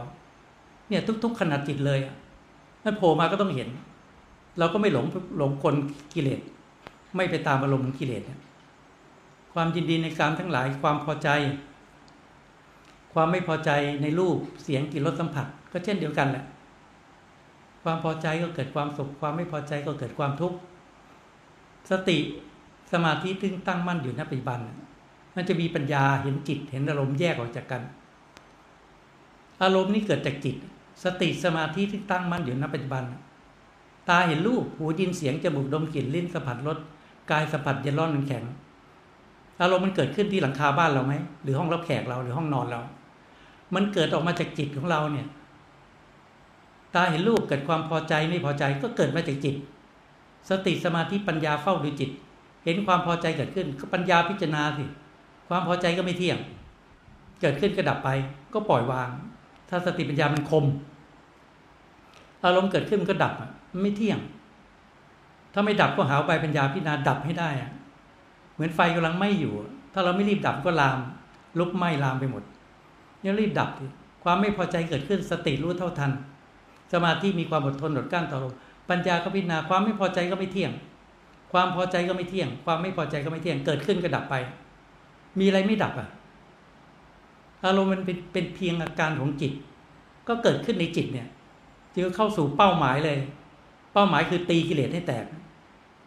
เนี่ยทุก ๆ ขณะจิตเลยนั่นโผล่มาก็ต้องเห็น เราก็ไม่หลงหลงคนกิเลส ไม่ไปตามอารมณ์ของกิเลสเนี่ยความยินดีในการทั้งหลายความพอใจ ความไม่พอใจในรูปเสียงกลิ่นรสสัมผัส ก็เช่นเดียวกันแหละ ความพอใจก็เกิดความสุข ความไม่พอใจก็เกิดความทุกข์สติสมาธิตึงตั้งมั่นอยู่ณปัจจุบัน มันจะมีปัญญาเห็นจิตเห็นอารมณ์แยกออกจากกัน อารมณ์นี้เกิดจากจิต สติสมาธิที่ตั้งมั่นอยู่ณปัจจุบัน ตาเห็นรูปหูดินเสียงจมูกดมกลิ่นลิ้นสัมผัสรสกายสัมผัสเย็นร้อนมันแข็งอารมณ์มันเกิดขึ้นที่หลังคาบ้านเราไหมหรือห้องรับแขกเราหรือห้องนอนเรา มันเกิดออกมาจากจิตของเราเนี่ย ตาเห็นรูปเกิดความพอใจไม่พอใจก็เกิดมาจากจิต สติสมาธิปัญญาเฝ้าดูจิต เห็นความพอใจเกิดขึ้นก็ปัญญาพิจารณาสิความพอใจก็ไม่เที่ยง เกิดขึ้นก็ดับไป ก็ปล่อยวาง ถ้าสติปัญญามันคม อารมณ์เกิดขึ้นมันก็ดับ ไม่เที่ยง ถ้าไม่ดับก็หาไปปัญญาพิจารณาดับให้ได้อะเหมือนไฟกำลังไหม้อยู่ ถ้าเราไม่รีบดับก็ลาม ลุกไหม้ลามไปหมดยังรีบดับความไม่พอใจเกิดขึ้นสติรู้เท่าทัน สมาธิมีความอดทนอดกั้นต่อลมปัญญาก็พิจารณาความไม่พอใจก็ไม่เที่ยง ความพอใจก็ไม่เที่ยง ความไม่พอใจก็ไม่เที่ยงเกิดขึ้นก็ดับไป มีอะไรไม่ดับอะอารมณ์มันเป็นเป็นเพียงอาการของจิต ก็เกิดขึ้นในจิตเนี่ยจึงเข้าสู่เป้าหมายเลย ป้าหมายคือตีกิเลสให้แตก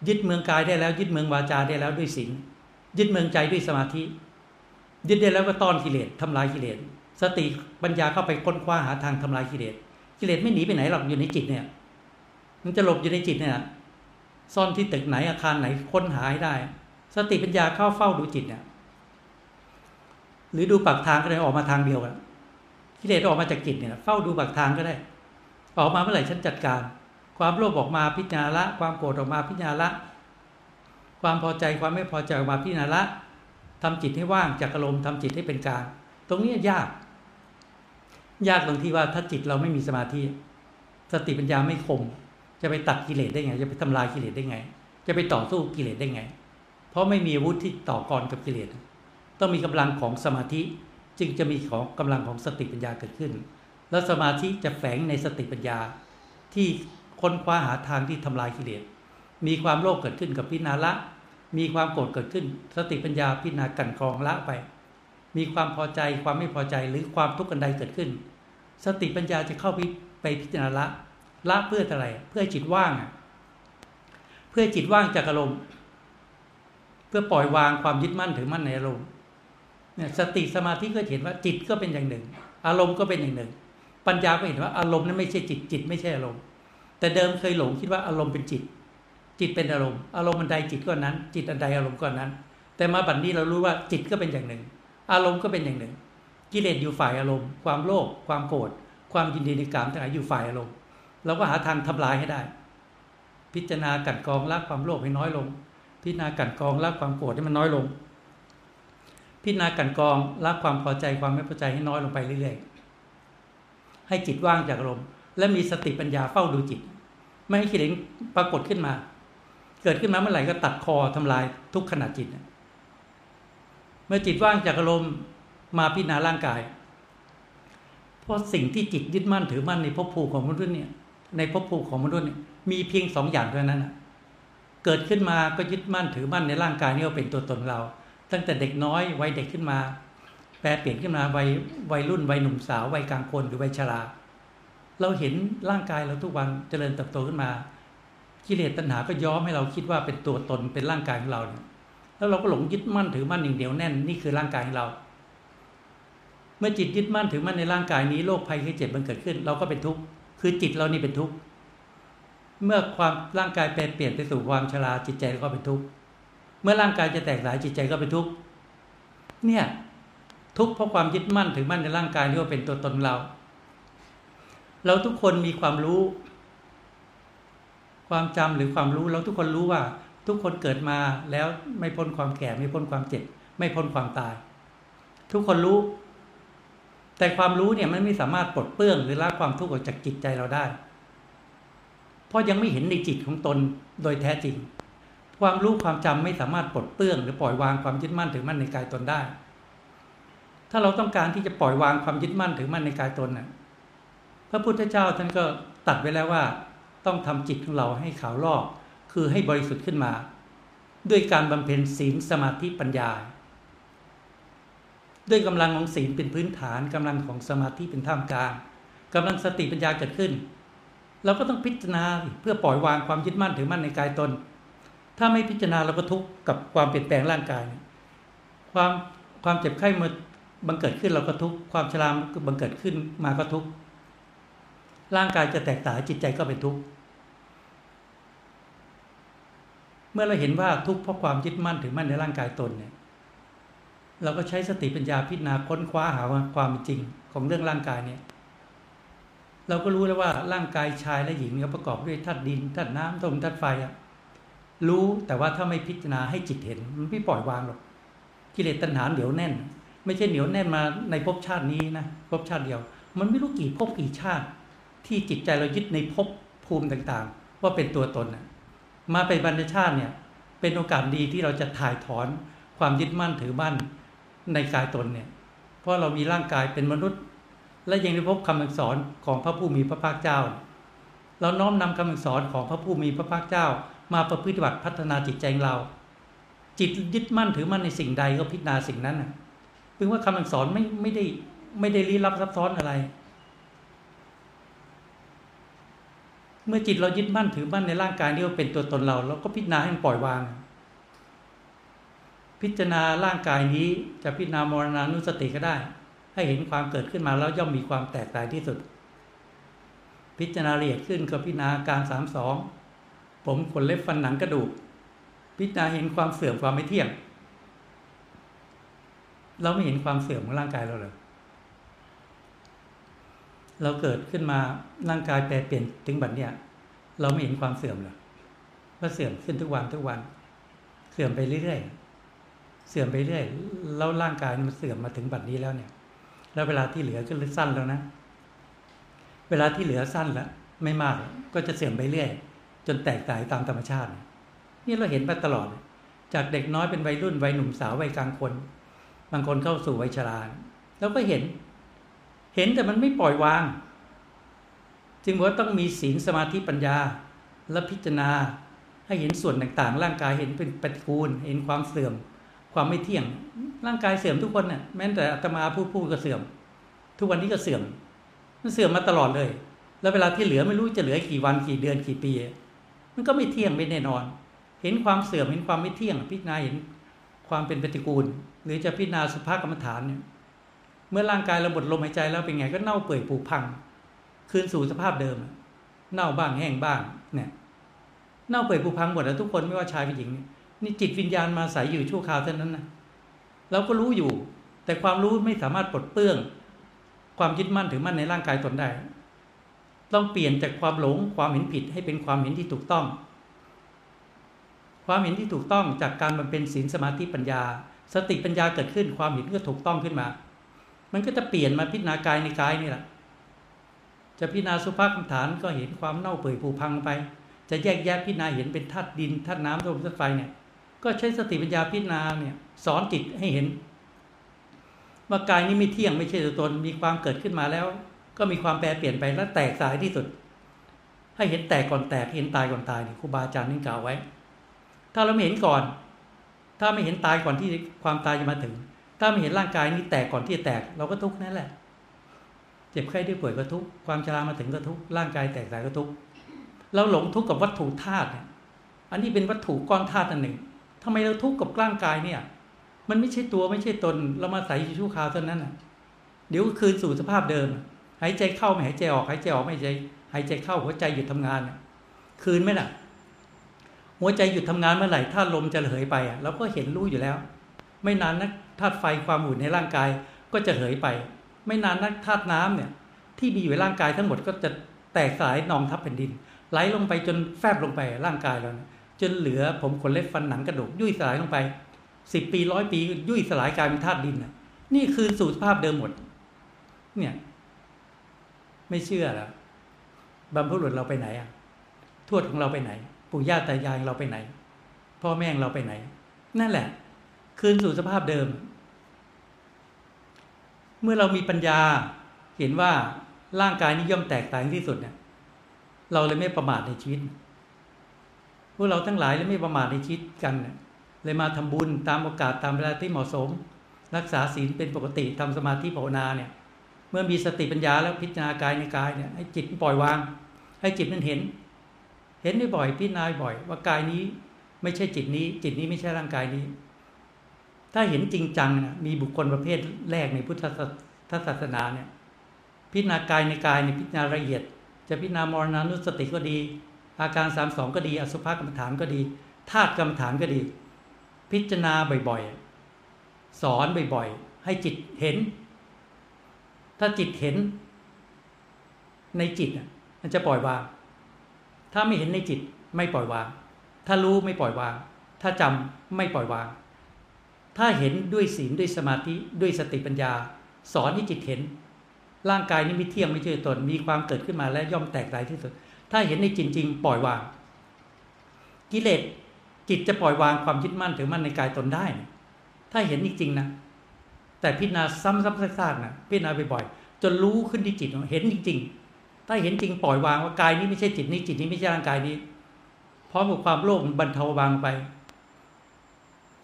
ยึดเมืองกายได้แล้ว ยึดเมืองวาจาได้แล้วด้วยศีลยึดเมืองใจด้วยสมาธิ ยึดได้แล้วก็ต้อนกิเลสทำลายกิเลสสติปัญญาเข้าไปค้นคว้าหาทางทำลายกิเลสกิเลสไม่หนีไปไหนหรอกอยู่ในจิตเนี่ย มันจะหลบอยู่ในจิตเนี่ยซ่อนที่ตึกไหนอาคารไหนค้นหาให้ได้ สติปัญญาเข้าเฝ้าดูจิตเนี่ยหรือดูปากทางก็ได้ออกมาทางเดียวกันกิเลสออกมาจากจิตเนี่ยเฝ้าดูปากทางก็ได้ ออกมาเมื่อไหร่ฉันจัดการ ความโลภออกมาพิจารณาละความโกรธออกมาพิจารณาละความพอใจความไม่พอใจออกมาพิจารณาละทำจิตให้ว่างจากอารมณ์ทำจิตให้เป็นกลางตรงนี้ยาก ยากตรงที่ว่าถ้าจิตเราไม่มีสมาธิ สติปัญญาไม่คม จะไปตัดกิเลสได้ไง จะไปทำลายกิเลสได้ไง จะไปต่อสู้กิเลสได้ไง เพราะไม่มีอาวุธที่ต่อกรกับกิเลสต้องมีกำลังของสมาธิ จึงจะมีของกำลังของสติปัญญาเกิดขึ้น แล้วสมาธิจะแฝงในสติปัญญาที่ ค้นคว้าหาทางที่ทำลายกิเลสมีความโลภเกิดขึ้นกับพิณาละ มีความโกรธเกิดขึ้น สติปัญญาพิจารณากันกรองละไป มีความพอใจความไม่พอใจหรือความทุกข์อันใดเกิดขึ้น สติปัญญาจะเข้าไปพิจารณาละละเพื่ออะไร เพื่อจิตว่าง เพื่อจิตว่างจากอารมณ์ เพื่อปล่อยวางความยึดมั่นถือมั่นในอารมณ์เนี่ยสติสมาธิก็เห็นว่าจิตก็เป็นอย่างหนึ่ง อารมณ์ก็เป็นอย่างหนึ่ง ปัญญาก็เห็นว่าอารมณ์นั้นไม่ใช่จิตจิตไม่ใช่อารมณ์ แต่เดิมเคยหลงคิดว่าอารมณ์เป็นจิต จิตเป็นอารมณ์ อารมณ์อันใดจิตก็นั้น จิตอันใดอารมณ์ก็นั้น แต่มาบัดนนี้เรารู้ว่าจิตก็เป็นอย่างหนึ่ง อารมณ์ก็เป็นอย่างหนึ่ง กิเลสอยู่ฝ่ายอารมณ์ ความโลภความโกรธความยินดีในกามทั้งหลายอยู่ฝ่ายอารมณ์เราก็หาทางทำลายให้ได้ พิจารณากัดกองละความโลภให้น้อยลง พิจารณากัดกองละความโกรธให้มันน้อยลง พิจารณากัดกองละความพอใจความไม่พอใจให้น้อยลงไปเรื่อยๆให้จิตว่างจากอารมณ์และมีสติปัญญาเฝ้าดูจิต ไม่ให้กิเลสปรากฏขึ้นมา เกิดขึ้นมาเมื่อไหร่ก็ตัดคอทำลายทุกขณะจิต เมื่อจิตว่างจากอารมณ์มาพิจารณาร่างกาย เพราะสิ่งที่จิตยึดมั่นถือมั่นในภพภูมิของมนุษย์เนี่ยในภพภูมิของมนุษย์มีเพียงสองอย่างเท่านั้นนะเกิดขึ้นมาก็ยึดมั่นถือมั่นในร่างกายนี้ว่าเป็นตัวตนเรา ตั้งแต่เด็กน้อยวัยเด็กขึ้นมา แปลเปลี่ยนขึ้นมาวัยวัยรุ่นวัยหนุ่มสาววัยกลางคนหรือวัยชรา เราเห็นร่างกายเราทุกวันเจริญเติบโตขึ้นมากิเลสตัณหาก็ย้อมให้เราคิดว่าเป็นตัวตนเป็นร่างกายของเราแล้วเราก็หลงยึดมั่นถือมั่นอย่างเดียวแน่นนี่คือร่างกายของเรา เมื่อจิตยึดมั่นถือมั่นในร่างกายนี้โรคภัยไข้เจ็บมันเกิดขึ้น เราก็เป็นทุกข์คือจิตเรานี่เป็นทุกข์เมื่อความร่างกายแปลเปลี่ยนไปสู่ความชราจิตใจก็เป็นทุกข์เมื่อร่างกายจะแตกสลายจิตใจก็เป็นทุกข์เนี่ยทุกข์เพราะความยึดมั่นถือมั่นในร่างกายที่ว่าเป็นตัวตนเรา เราทุกคนมีความรู้ ความจำหรือความรู้ เราทุกคนรู้ว่า ทุกคนเกิดมาแล้วไม่พ้นความแก่ ไม่พ้นความเจ็บ ไม่พ้นความตาย ทุกคนรู้ แต่ความรู้เนี่ยมันไม่สามารถปลดเปลื้องหรือละความทุกข์ออกจากจิตใจเราได้ เพราะยังไม่เห็นในจิตของตนโดยแท้จริง ความรู้ความจำไม่สามารถปลดเปลื้อง หรือปล่อยวางความยึดมั่นถือมั่นในกายตนได้ ถ้าเราต้องการที่จะปล่อยวางความยึดมั่นถือมั่นในกายตนน่ะ พระพุทธเจ้าท่านก็ตัดไว้แล้วว่า ต้องทำจิตของเราให้ขาวลอก คือให้บริสุทธิ์ขึ้นมา ด้วยการบำเพ็ญศีลสมาธิปัญญา ด้วยกำลังของศีลเป็นพื้นฐานกำลังของสมาธิเป็นท่ามกลางกำลังสติปัญญาเกิดขึ้น เราก็ต้องพิจารณาเพื่อปล่อยวางความยึดมั่นถือมั่นในกายตน ถ้าไม่พิจารณาเราก็ทุกข์กับความเปลี่ยนแปลงร่างกาย ความความเจ็บไข้มื่อบังเกิดขึ้นเราก็ทุกข์ความชราบังเกิดขึ้นมาก็ทุกข์ ร่างกายจะแตกต่างจิตใจก็เป็นทุกข์เมื่อเราเห็นว่าทุกข์เพราะความยึดมั่นถือมั่นในร่างกายตนเนี่ย เราก็ใช้สติปัญญาพิจารณาค้นคว้าหาความจริงของเรื่องร่างกายเนี่ย เราก็รู้แล้วว่าร่างกายชายและหญิงเนี่ยประกอบด้วยธาตุดินธาตุน้ำธาตุลมธาตุไฟอะรู้แต่ว่าถ้าไม่พิจารณาให้จิตเห็น มันไม่ปล่อยวางหรอกกิเลสตัณหาเหนียวแน่น ไม่ใช่เหนียวแน่นมาในภพชาตินี้นะภพชาติเดียว มันไม่รู้กี่ภพกี่ชาติ ที่จิตใจเรายึดในภพภูมิต่างๆ ว่าเป็นตัวตนมาเป็นบรรพชาติเนี่ยเป็นโอกาสดีที่เราจะถ่ายถอนความยึดมั่นถือมั่นในกายตนเนี่ยเพราะเรามีร่างกายเป็นมนุษย์ และยังได้พบคำสอนของพระผู้มีพระภาคเจ้า เราน้อมนำคำสอนของพระผู้มีพระภาคเจ้า มาประพฤติบัติพัฒนาจิตใจเรา จิตยึดมั่นถือมั่นในสิ่งใดก็พิจารณาสิ่งนั้นนะเพียงว่าคำสอนไม่ไม่ได้ไม่ได้ลี้ลับซับซ้อนอะไร เมื่อจิตเรายึดมั่นถือมั่นในร่างกายนี้ว่าเป็นตัวตนเรา เราก็พิจารณาให้มันปล่อยวาง พิจารณาร่างกายนี้จะพิจารณามรณานุสติก็ได้ ให้เห็นความเกิดขึ้นมาแล้วย่อมมีความแตกต่างที่สุด พิจารณาละเอียดขึ้นก็พิจารณาการสามสองผมขนเล็บฟันหนังกระดูก พิจารณาเห็นความเสื่อมความไม่เที่ยง เราไม่เห็นความเสื่อมของร่างกายเราเลย เราเกิดขึ้นมาร่างกายแปรเปลี่ยนถึงบัดเนี้ยเราไม่เห็นความเสื่อมเลยว่าเสื่อมขึ้นทุกวันทุกวัน เสื่อมไปเรื่อยๆเสื่อมไปเรื่อยแล้วร่างกายมันเสื่อมมาถึงบัดนี้แล้วเนี่ย แล้วเวลาที่เหลือก็สั้นแล้วนะ เวลาที่เหลือสั้นแล้วไม่มากก็จะเสื่อมไปเรื่อย จนแตกตายตามธรรมชาติ นี่เราเห็นมาตลอด จากเด็กน้อยเป็นวัยรุ่นวัยหนุ่มสาววัยกลางคน บางคนเข้าสู่วัยชราแล้วก็เห็น เห็นแต่มันไม่ปล่อยวาง จึงว่าต้องมีศีลสมาธิปัญญาและพิจารณาให้เห็นส่วนต่างๆ ร่างกายเห็นเป็นปฏิกูล เห็นความเสื่อม ความไม่เที่ยง ร่างกายเสื่อมทุกคนเนะ่ยแม้แต่อาตมาพูดพูดก็เสื่อม ทุกวันนี้ก็เสื่อม มันเสื่อมมาตลอดเลย แล้วเวลาที่เหลือไม่รู้จะเหลือกี่วันกี่เดือนกี่ปี มันก็ไม่เที่ยงไม่แน่นอน เห็นความเสื่อมเห็นความไม่เที่ยง พิจารณาเห็นความเป็นปฏิกูล หรือจะพิจารณาสุภาพกรรมฐานเนี่ย เมื่อร่างกายเราหมดลมหายใจแล้วเป็นไงก็เน่าเปื่อยผุพัง คืนสู่สภาพเดิม เน่าบ้างแห้งบ้างเนี่ยเน่าเปื่อยผุพังหมดแล้วทุกคนไม่ว่าชายเป็นหญิง นี่จิตวิญญาณมาใส่อยู่ชั่วคราวเท่านั้นนะเราก็รู้อยู่ แต่ความรู้ไม่สามารถปลดเปลื้อง ความยึดมั่นถือมั่นในร่างกายตนได้ ต้องเปลี่ยนจากความหลงความเห็นผิดให้เป็นความเห็นที่ถูกต้อง ความเห็นที่ถูกต้องจากการมันเป็นศีลสมาธิปัญญา สติปัญญาเกิดขึ้นความเห็นก็ถูกต้องขึ้นมา มันก็จะเปลี่ยนมาพิจารณากายในกายนี่แหละ จะพิจารณาสุภาพคำฐานก็เห็นความเน่าเปื่อยผุพังไป จะแยกแยะพิจารณาเห็นเป็นธาตุดินธาตุน้ำลมธาตุไฟเนี่ย ก็ใช้สติปัญญาพิจารณาเนี่ยสอนจิตให้เห็น ว่ากายนี้ไม่เที่ยงไม่ใช่ตัวตนมีความเกิดขึ้นมาแล้ว ก็มีความแปรเปลี่ยนไปและแตกสายที่สุด ให้เห็นแตกก่อนแตกเห็นตายก่อนตายนี่ครูบาอาจารย์นี่กล่าวไว้ ถ้าเราไม่เห็นก่อน ถ้าไม่เห็นตายก่อนที่ความตายจะมาถึง ถ้าไม่เห็นร่างกายนี้แตกก่อนที่จะแตก เราก็ทุกข์นั่นแหละ เจ็บไข้ได้ป่วยก็ทุกข์ความชรามาถึงก็ทุกข์ร่างกายแตกสายก็ทุกข์เราหลงทุกข์กับวัตถุธาตุอันนี้เป็นวัตถุก้อนธาตุอันหนึ่งทำไมเราทุกข์กับร่างกายเนี่ย มันไม่ใช่ตัวไม่ใช่ตน เรามาใส่ชั่วคราวเท่านั้นเดี๋ยวคืนสู่สภาพเดิม หายใจเข้าไม่หายใจออกหายใจออกไม่หายใจหายใจเข้าหัวใจหยุดทำงาน คืนไหมล่ะ หัวใจหยุดทำงานเมื่อไหร่ถ้าลมจะเหยไปอะเราก็เห็นรู้อยู่แล้ว ไม่นานนักธาตุไฟความอุ่นในร่างกายก็จะเหยไป ไม่นานนักธาตุน้ำเนี่ยที่มีอยู่ในร่างกายทั้งหมดก็จะแตกสายนองทับแผ่นดิน ไหลลงไปจนแฟบลงไปร่างกายเราจนเหลือผมขนเล็บฟันหนังกระดูกยุ่ยสลายลงไปสิบปีร้อยปียุ่ยสลายกลายเป็นธาตุดินนี่คือสู่สภาพเดิมหมด เนี่ย ไม่เชื่อแล้วบรรพบุรุษเราไปไหนอะทวดของเราไปไหน ปู่ย่าตายายเราไปไหน พ่อแม่เราไปไหน นั่นแหละ คืนสู่สภาพเดิม เมื่อเรามีปัญญาเห็นว่าร่างกายนี้ย่อมแตกต่างที่สุดเนี่ยเราเลยไม่ประมาทในชีวิต พวกเราทั้งหลายเลยไม่ประมาทในชีวิตกันเลยมาทำบุญตามโอกาสตามเวลาที่เหมาะสม รักษาศีลเป็นปกติทำสมาธิภาวนาเนี่ย เมื่อมีสติปัญญาแล้วพิจารณากายในกายเนี่ยให้จิตปล่อยวาง ให้จิตมันเห็น เห็นบ่อยพิจารณาบ่อย ว่ากายนี้ไม่ใช่จิตนี้ จิตนี้ไม่ใช่ร่างกายนี้ ถ้าเห็นจริงจังนะมีบุคคลประเภทแรกในพุทธศาสนาเนี่ยพิจารณากายในกายในพิจารณาละเอียด จะพิจารณามรณานุสติก็ดี อาการสามสองก็ดี อสุภกรรมฐานก็ดีธาตุกรรมฐานก็ดี พิจารณาบ่อยๆ สอนบ่อยๆ ให้จิตเห็น ถ้าจิตเห็นในจิตมันจะปล่อยวางถ้าไม่เห็นในจิตไม่ปล่อยวางถ้ารู้ไม่ปล่อยวางถ้าจำไม่ปล่อยวาง ถ้าเห็นด้วยศีลด้วยสมาธิด้วยสติปัญญา สอนให้จิตเห็น ร่างกายนี้ไม่เที่ยงไม่ใช่ตนมีความเกิดขึ้นมาและย่อมแตกตายที่สุด ถ้าเห็นในจริงจริงปล่อยวาง กิเลสจิตจะปล่อยวางความยึดมั่นถือมั่นในกายตนได้ ถ้าเห็นจริงๆนะแต่พิจารณาซ้ำๆซากๆนะพิจารณาบ่อยๆจนรู้ขึ้นที่จิตเห็นจริง ๆ ถ้าเห็นจริงปล่อยวางว่ากายนี้ไม่ใช่จิตนี้จิตนี้ไม่ใช่ร่างกายนี้พร้อมกับความโลภบรรเทาบางไป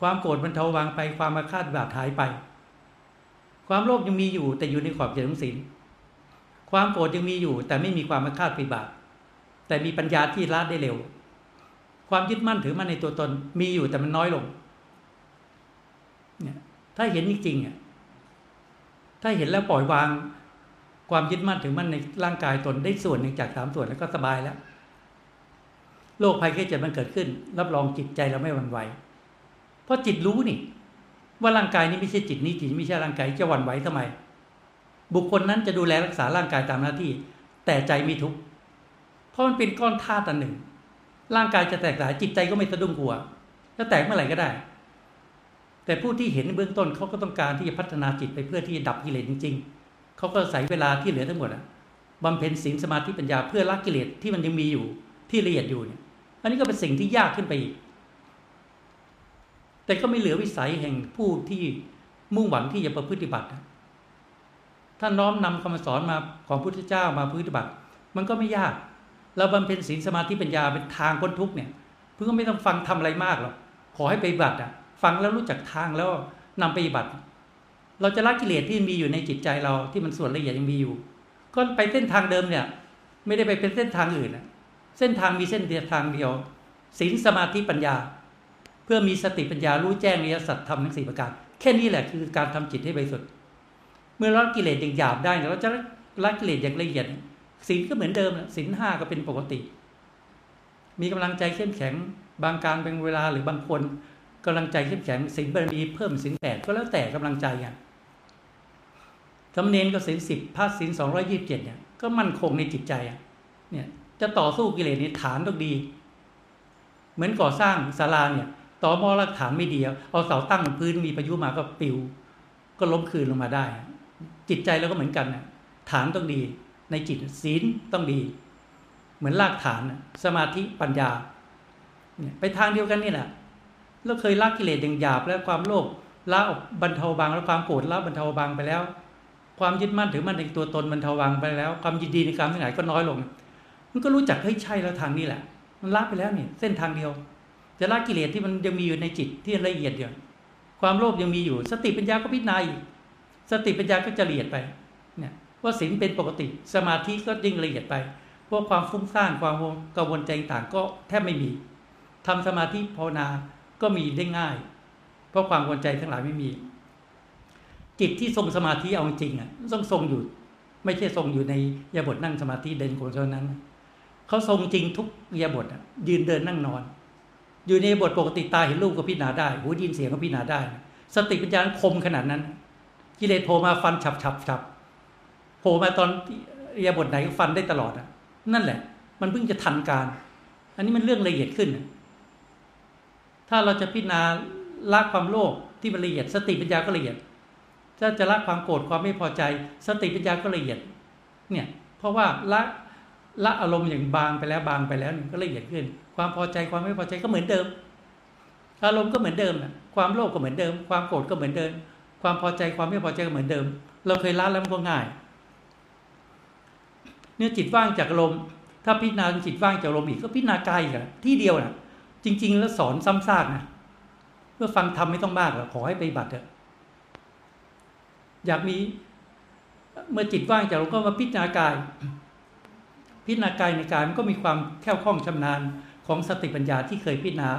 ความโกรธบรรเทาบางไปความมาคาดบาดหายไป ความโลภยังมีอยู่แต่อยู่ในขอบเขตของศีลความโกรธยังมีอยู่ แต่ไม่มีความมาคาดปีบาทแต่มีปัญญาที่ละได้เร็ว ความยึดมั่นถือมั่นในตัวตนมีอยู่แต่มันน้อยลงเนี่ยถ้าเห็นจริงๆอะถ้าเห็นแล้วปล่อยวางความยึดมั่นถือมั่นในร่างกายตนได้ส่วนหนึ่งจากสามส่วนแล้วก็สบายแล้ว โรคภัยแค่เจ็บมันเกิดขึ้น รับรองจิตใจเราไม่หวั่นไหว เพราะจิตรู้นี่ ว่าร่างกายนี้ไม่ใช่จิตนี้จิตไม่ใช่ร่างกายจะหวั่นไหวทำไม บุคคลนั้นจะดูแลรักษาร่างกายตามหน้าที่ แต่ใจมีทุกข์เพราะมันเป็นก้อนธาตุอันหนึ่ง ร่างกายจะแตกสลายจิตใจก็ไม่สะดุ้งกลัวจะแตกเมื่อไหร่ก็ได้ แต่ผู้ที่เห็นเบื้องต้นเขาก็ต้องการที่จะพัฒนาจิตไปเพื่อที่จะดับกิเลสจริง ๆเขาก็ใส่เวลาที่เหลือทั้งหมดบำเพ็ญศีลสมาธิปัญญาเพื่อละกิเลสที่มันยังมีอยู่ที่ละเอียดอยู่เนี่ย อันนี้ก็เป็นสิ่งที่ยากขึ้นไปอีก แต่ก็ไม่เหลือวิสัยแห่งผู้ที่มุ่งหวังที่จะประพฤติบัติถ้าน้อมนำคำสอนมาของพุทธเจ้ามาปฏิบัติ มันก็ไม่ยาก เราบำเพ็ญศีลสมาธิปัญญาเป็นทางพ้นทุกเนี่ยเพื่อไม่ต้องฟังทำอะไรมากหรอกขอให้ไปบัติอะ ฟังแล้วรู้จักทางแล้วนำไปบัติ เราจะละกิเลสที่มีอยู่ในจิตใจเราที่มันส่วนละเอียดยังมีอยู่ ก็ไปเส้นทางเดิมเนี่ย ไม่ได้ไปเป็นเส้นทางอื่นนะเส้นทางมีเส้นเดียวทางเดียวศีลสมาธิปัญญา เพื่อมีสติปัญญารู้แจ้งในสัตธรรมทั้งสี่ประการแค่นี้แหละคือการทำจิตให้บริสุทธิ์เมื่อละกิเลสอย่างหยาบได้เราจะละกิเลสอย่างละเอียดศีลก็เหมือนเดิมศีลห้าก็เป็นปกติ มีกำลังใจเข้มแข็ง บางการเป็นเวลาหรือบางคนกำลังใจเข้มแข็งศีลบารมีเพิ่มศีลแปดก็แล้วแต่กำลังใจอะสำเนียนก็ศีลสิบพาศีลสองร้อยยี่สิบเจ็ดเนี่ยก็มั่นคงในจิตใจอะเนี่ยจะต่อสู้กิเลสนี่ฐานต้องดี เหมือนก่อสร้างศาลาเนี่ย ต่อมอรักฐานไม่ดีเอาเสาตั้งบนพื้นมีพายุมาก็ปิว ก็ล้มคืนลงมาได้ จิตใจเราก็เหมือนกันนะฐานต้องดี ในจิตศีลต้องดี เหมือนรากฐานสมาธิปัญญาเนี่ยไปทางเดียวกันนี่แหละเราเคยละกิเลสอย่างหยาบแล้วความโลภละบรรเทาบางแล้วความโกรธละบรรเทาบางไปแล้ว ความยึดมั่นถือมั่นในตัวตนบรรเทาบางไปแล้ว ความยินดีในการทั้งหลายก็น้อยลง มันก็รู้จักเฮ้ยใช่แล้วทางนี้แหละ มันละไปแล้วเนี่ยเส้นทางเดียว จะละกิเลสที่มันยังมีอยู่ในจิตที่ละเอียดอยู่ความโลภยังมีอยู่ สติปัญญาก็พิจารณาสติปัญญาก็จะละเอียดไปเนี่ยว่าศีลเป็นปกติ สมาธิก็ยิ่งละเอียดไปพวกความฟุ้งซ่านความกังวลใจต่างก็แทบไม่มีทำสมาธิภาวนาก็มีได้ง่าย เพราะความกังวลใจทั้งหลายไม่มี จิตที่ทรงสมาธิเอาจริงอะต้องทรงอยู่ ไม่ใช่ทรงอยู่ในยาบทนั่งสมาธิเดินโกเท่านั้นเขาทรงจริงทุกยาบทยืนเดินนั่งนอน อยู่ในบทปกติตาเห็นรูปก็พิจารณาได้หูยินเสียงก็พิจารณาได้ สติปัญญาคมขนาดนั้น กิเลสโผล่มาฟันฉับฉับฉับโผล่มาตอนยาบทไหนก็ฟันได้ตลอดอะ นั่นแหละ มันเพิ่งจะทันการ อันนี้มันเรื่องละเอียดขึ้น ถ้าเราจะพิจารณาละความโลภที่มันละเอียด สติปัญญาก็ละเอียดถ้าจะละความโกรธความไม่พอใจ สติปัญญาก็ละเอียด เนี่ย เพราะว่าละละอารมณ์อย่างบางไปแล้วบางไปแล้วก็ละเอียดขึ้น ความพอใจความไม่พอใจก็เหมือนเดิม อารมณ์ก็เหมือนเดิมนะความโลภก็เหมือนเดิม ความโกรธก็เหมือนเดิม ความพอใจความไม่พอใจก็เหมือนเดิม เราเคยละแล้วมันก็ง่าย เนี่ยจิตว่างจากอารมณ์ถ้าพิจารณาจิตว่างจากอารมณ์อีกก็พิจารณากายอีกที่เดียวนะจริง ๆ แล้วสอนซ้ำซากนะเมื่อฟังทำไม่ต้องมากหรอกขอให้ไปบัตรเถอะอยากมีเมื่อจิตว่างจากเราก็มาพิจารณากาย พิจารณากายในกายมันก็มีความแค่วคล่องชำนาญ ของสติปัญญาที่เคยพิจารณา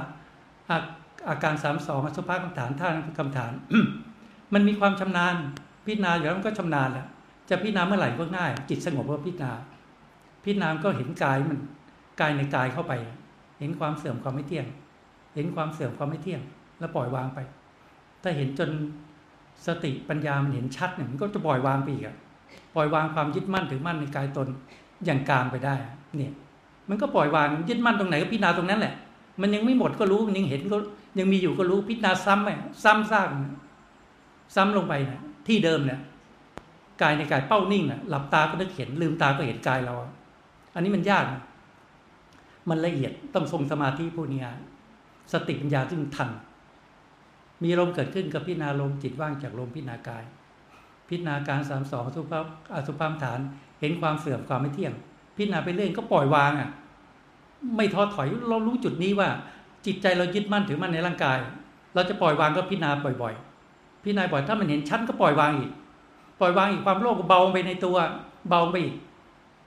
อาการสามสองสุภาพคำถามท่านคำถามมันมีความชำนาญพิจารณาอยู่แล้วมันก็ชำนาญแหละจะพิจารณาเมื่อไหร่ก็ง่าย จิตสงบก็พิจารณาพิจารณาก็เห็นกายมันกายในกายเข้าไป เห็นความเสื่อมความไม่เที่ยง เห็นความเสื่อมความไม่เที่ยง แล้วปล่อยวางไปถ้าเห็นจนสติปัญญามันเห็นชัดเนี่ยมันก็จะปล่อยวางไปอีกอะปล่อยวางความยึดมั่นถือมั่นในกายตนอย่างกลางไปได้ เนี่ย มันก็ปล่อยวางยึดมั่นตรงไหนก็พิจารณาตรงนั้นแหละ มันยังไม่หมดก็รู้มันยังเห็นก็ยังมีอยู่ก็รู้พิจารณาซ้ำไปซ้ำซากซ้ำลงไปนะที่เดิมเนี่ยกายในกายเป้านิ่งนะหลับตาก็นึกเห็นลืมตาก็เห็นกายเรา อันนี้มันยากนะมันละเอียดต้องทรงสมาธิผู้นี้สติปัญญาจึงทัน มีลมเกิดขึ้นกับพิจารณาลมจิตว่างจากลมพิจารณากาย พิจารณาการสามสองสุภาพอสุภาพฐานเห็นความเสื่อมความไม่เที่ยง พิจารณาไปเรื่อยก็ปล่อยวางอะไม่ท้อถอยเรารู้จุดนี้ว่า จิตใจเรายึดมั่นถือมั่นในร่างกาย เราจะปล่อยวางก็พิจารณาบ่อย ๆ พิจารณาบ่อยถ้ามันเห็นชัดก็ปล่อยวางอีก ปล่อยวางอีกความโลภเบาไปในตัวเบาไปอีก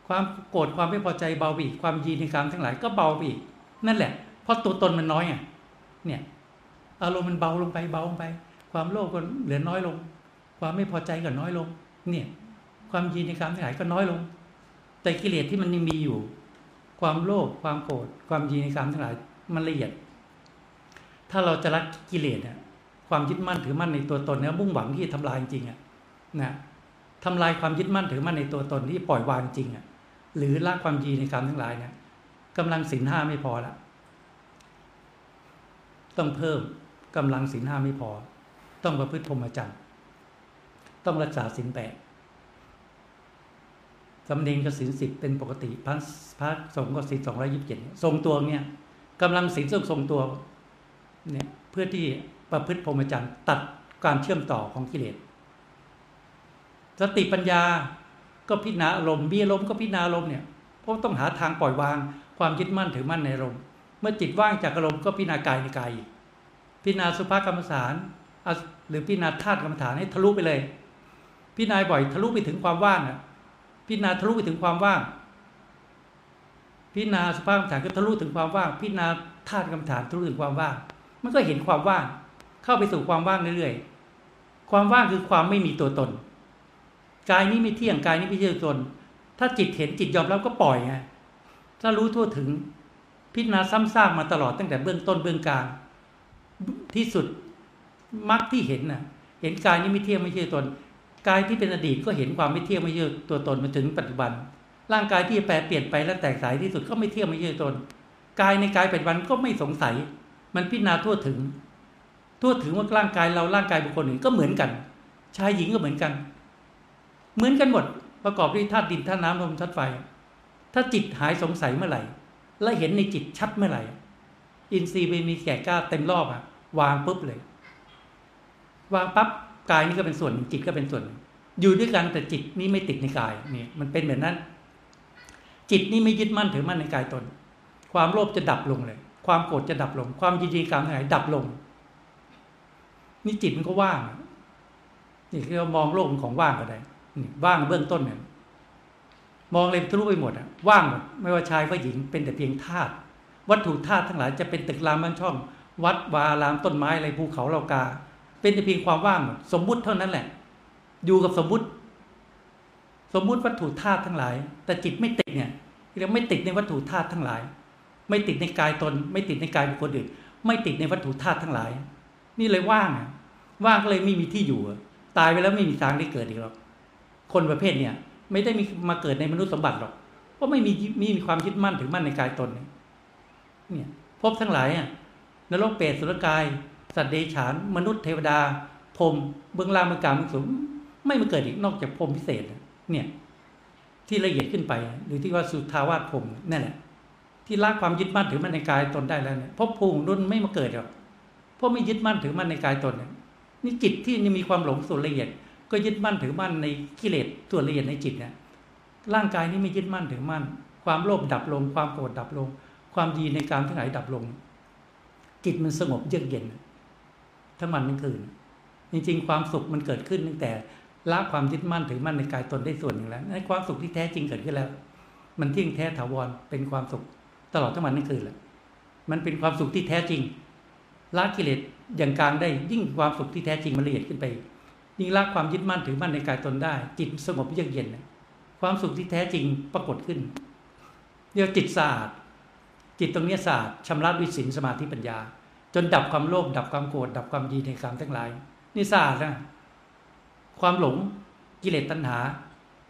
ความโกรธความไม่พอใจเบาไปอีกความยีในกรรมทั้งหลายก็เบาไปอีกนั่นแหละ เพราะตัวตนมันน้อยอะเนี่ยอารมณ์มันเบาลงไปเบาลงไป ความโลภก็เหลือน้อยลง ความไม่พอใจก็น้อยลง เนี่ย ความยินในการทั้งหลายก็น้อยลง แต่กิเลสที่มันยังมีอยู่ ความโลภความโกรธความยินในการทั้งหลายมันละเอียด ถ้าเราจะรักกิเลสเนี่ยความยึดมั่นถือมั่นในตัวตนเนี่ยมุ่งหวังที่ทำลายจริงอะนะทำลายความยึดมั่นถือมั่นในตัวตนที่ปล่อยวางจริงอะหรือละความยีในการทั้งหลายเนี่ยกำลังสินห้าไม่พอละต้องเพิ่มกำลังศีลห้าไม่พอ ต้องประพฤติพรหมจรรย์ต้องรักษาศีลแปด สำเนียงกับศีลสิบเป็นปกติพระพระสงฆ์ก็ศีลสองร้อยิบเจ็ดทรงตัวเนี่ยกำลังศีลต้องทรงตัวเนี่ยเพื่อที่ประพฤติพรหมจรรย์ตัดการเชื่อมต่อของกิเลสสติปัญญาก็พิจารณาอารมณ์มีอารมณ์ก็พิจารณาอารมณ์เนี่ยเพราะต้องหาทางปล่อยวาง ความยึดมั่นถือมั่นในอารมณ์เมื่อจิตว่างจากอารมณ์ก็พิจารณากายในกายพิจารณาสุภากรรมฐานหรือพิจารณาธาตุกรรมฐานให้ทะลุไปเลย พิจารณาบ่อยทะลุไปถึงความว่างอะ พิจารณาทะลุไปถึงความว่าง พิจารณาสภากรรมฐานก็ทะลุถึงความว่าง พิจารณาธาตุกรรมฐานทะลุถึงความว่าง มันก็เห็นความว่าง เข้าไปสู่ความว่างเรื่อยๆ ความว่างคือความไม่มีตัวตน กายนี้ไม่เที่ยง กายนี้ไม่ใช่ตัวตน ถ้าจิตเห็นจิตยอมรับก็ปล่อยไง ถ้ารู้ทั่วถึง พิจารณาซ้ำซากมาตลอดตั้งแต่เบื้องต้นเบื้องกลาง ที่สุดมรรคที่เห็นน่ะ เห็นกายนี้ไม่เที่ยงไม่ใช่ตัวตน กายที่เป็นอดีตก็เห็นความไม่เที่ยงไม่ใช่ตัวตนมาถึงปัจจุบัน ร่างกายที่แปรเปลี่ยนไปและแตกสายที่สุดก็ไม่เที่ยงไม่ใช่ตนกายในกายปัจจุบันก็ไม่สงสัย มันพิจารณาทั่วถึง ทั่วถึงว่าร่างกายเราร่างกายบุคคลอื่นก็เหมือนกัน ชายหญิงก็เหมือนกัน เหมือนกันหมดประกอบด้วยธาตุดินธาตุน้ำลมธาตุไฟ ถ้าจิตหายสงสัยเมื่อไหร่ และเห็นในจิตชัดเมื่อไหร่ อินทรีย์ไปมีแก่กล้าเต็มรอบอะวางปุ๊บเลย วางปั๊บ กายนี่ก็เป็นส่วนจิตก็เป็นส่วน อยู่ด้วยกันแต่จิตนี่ไม่ติดในกายนี่มันเป็นแบบนั้น จิตนี่ไม่ยึดมั่นถือมั่นในกายตน ความโลภจะดับลงเลย ความโกรธจะดับลง ความยินดีกรรมหลายดับลง นี่จิตมันก็ว่าง นี่คือเรามองโลกของว่างก็ได้นี่ว่างเบื้องต้นเนี่ยมองเลยทะลุไปหมดอะว่างหมดไม่ว่าชายว่าหญิงเป็นแต่เพียงธาตุวัตถุธาตุทั้งหลายจะเป็นตึกรามบ้านช่อง วัดวาลามต้นไม้อะไรภูเขาเรากา เป็นแต่เพียงความว่างสมมุติเท่านั้นแหละ อยู่กับสมมุติ สมมุติวัตถุธาตุทั้งหลาย แต่จิตไม่ติดเนี่ยเรียกไม่ติดในวัตถุธาตุทั้งหลาย ไม่ติดในกายตน ไม่ติดในกายบุคคลอื่น ไม่ติดในวัตถุธาตุทั้งหลาย นี่เลยว่างว่างก็เลยไม่มีที่อยู่ ตายไปแล้วไม่มีทางได้เกิดอีกหรอกคนประเภทเนี่ยไม่ได้มีมาเกิดในมนุษย์สมบัติหรอกเพราะไม่มีมีมีความยึดมั่นถือมั่นในกายตนเนี่ยพบทั้งหลายอะนรกเปรตสุรกาย สัตว์เดชานมนุษย์เทวดาพรมเบื้องล่างเบื้อกลางเบื้อสูงไม่มาเกิดอีกนอกจากพรมพิเศษเนี่ย ที่ละเอียดขึ้นไป หรือที่ว่าสุทาวาสพรมนั่นแหละ ที่ละความยึดมั่นถือมั่นในกายตนได้แล้วเนี่ยพบภูมิรุ่นไม่มาเกิดหรอกเพราะไม่ยึดมั่นถือมั่นในกายตนนี่จิตที่ยังมีความหลงส่วนละเอียด ก็ยึดมั่นถือมั่นในกิเลสส่วนละเอียดในจิตเนี่ยร่างกายนี้ไม่ยึดมั่นถือมั่น ความโลภดับลง ความโกรธดับลง ความดีในการทั้งหลายดับลง จิตมันสงบเยือกเย็น ทั้งวันทั้งคืน จริงๆ ความสุขมันเกิดขึ้นตั้งแต่ละความยึดมั่นถือมั่นในกายตนได้ส่วนหนึ่งแล้วในความสุขที่แท้จริงเกิดขึ้นแล้ว มันเที่ยงแท้ถาวรเป็นความสุขตลอดทั้งวันทั้งคืนแหละมันเป็นความสุขที่แท้จริงละกิเลสอย่างกลางได้ยิ่งความสุขที่แท้จริงมันละเอียดขึ้นไป ยิ่งละความยึดมั่นถือมั่นในกายตนได้ จิตสงบเยือกเย็น ความสุขที่แท้จริงปรากฏขึ้นเรียกจิตสะอาดจิตตรงนี้สะอาดชำระวิสินสมาธิปัญญา จนดับความโลภดับความโกรธดับความดีในกามทั้งหลาย นี่สะอาดนะความหลงกิเลสตัณหา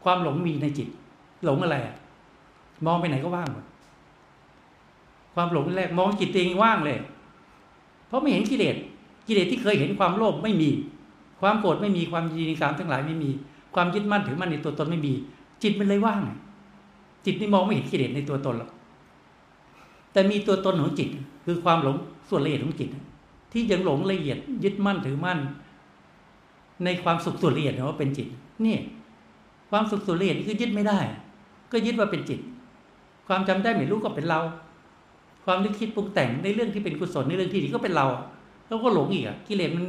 ความหลงมีในจิต หลงอะไรมองไปไหนก็ว่างหมดความหลงแรกมองจิตเองว่างเลย เพราะไม่เห็นกิเลสกิเลสที่เคยเห็นความโลภไม่มี ความโกรธไม่มีความยินดีกามทั้งหลายไม่มี ความยึดมั่นถือมั่นในตัวตนไม่มี จิตมันเลยว่าง จิตนี่มองไม่เห็นกิเลสในตัวตนหรอกแต่มีตัวตนของจิตคือความหลง ส่วนละเอียดของจิตที่ยังหลงละเอียดยึดมั่นถือมั่น ในความสุขส่วนละเอียดว่าเป็นจิต นี่ ความสุขส่วนละเอียดคือยึดไม่ได้ ก็ยึดว่าเป็นจิต ความจำได้ไม่รู้ก็เป็นเรา ความนึกคิดปรุงแต่งในเรื่องที่เป็นกุศลในเรื่องที่ดีก็เป็นเรา แล้วก็หลงอีกอะกิเลสมัน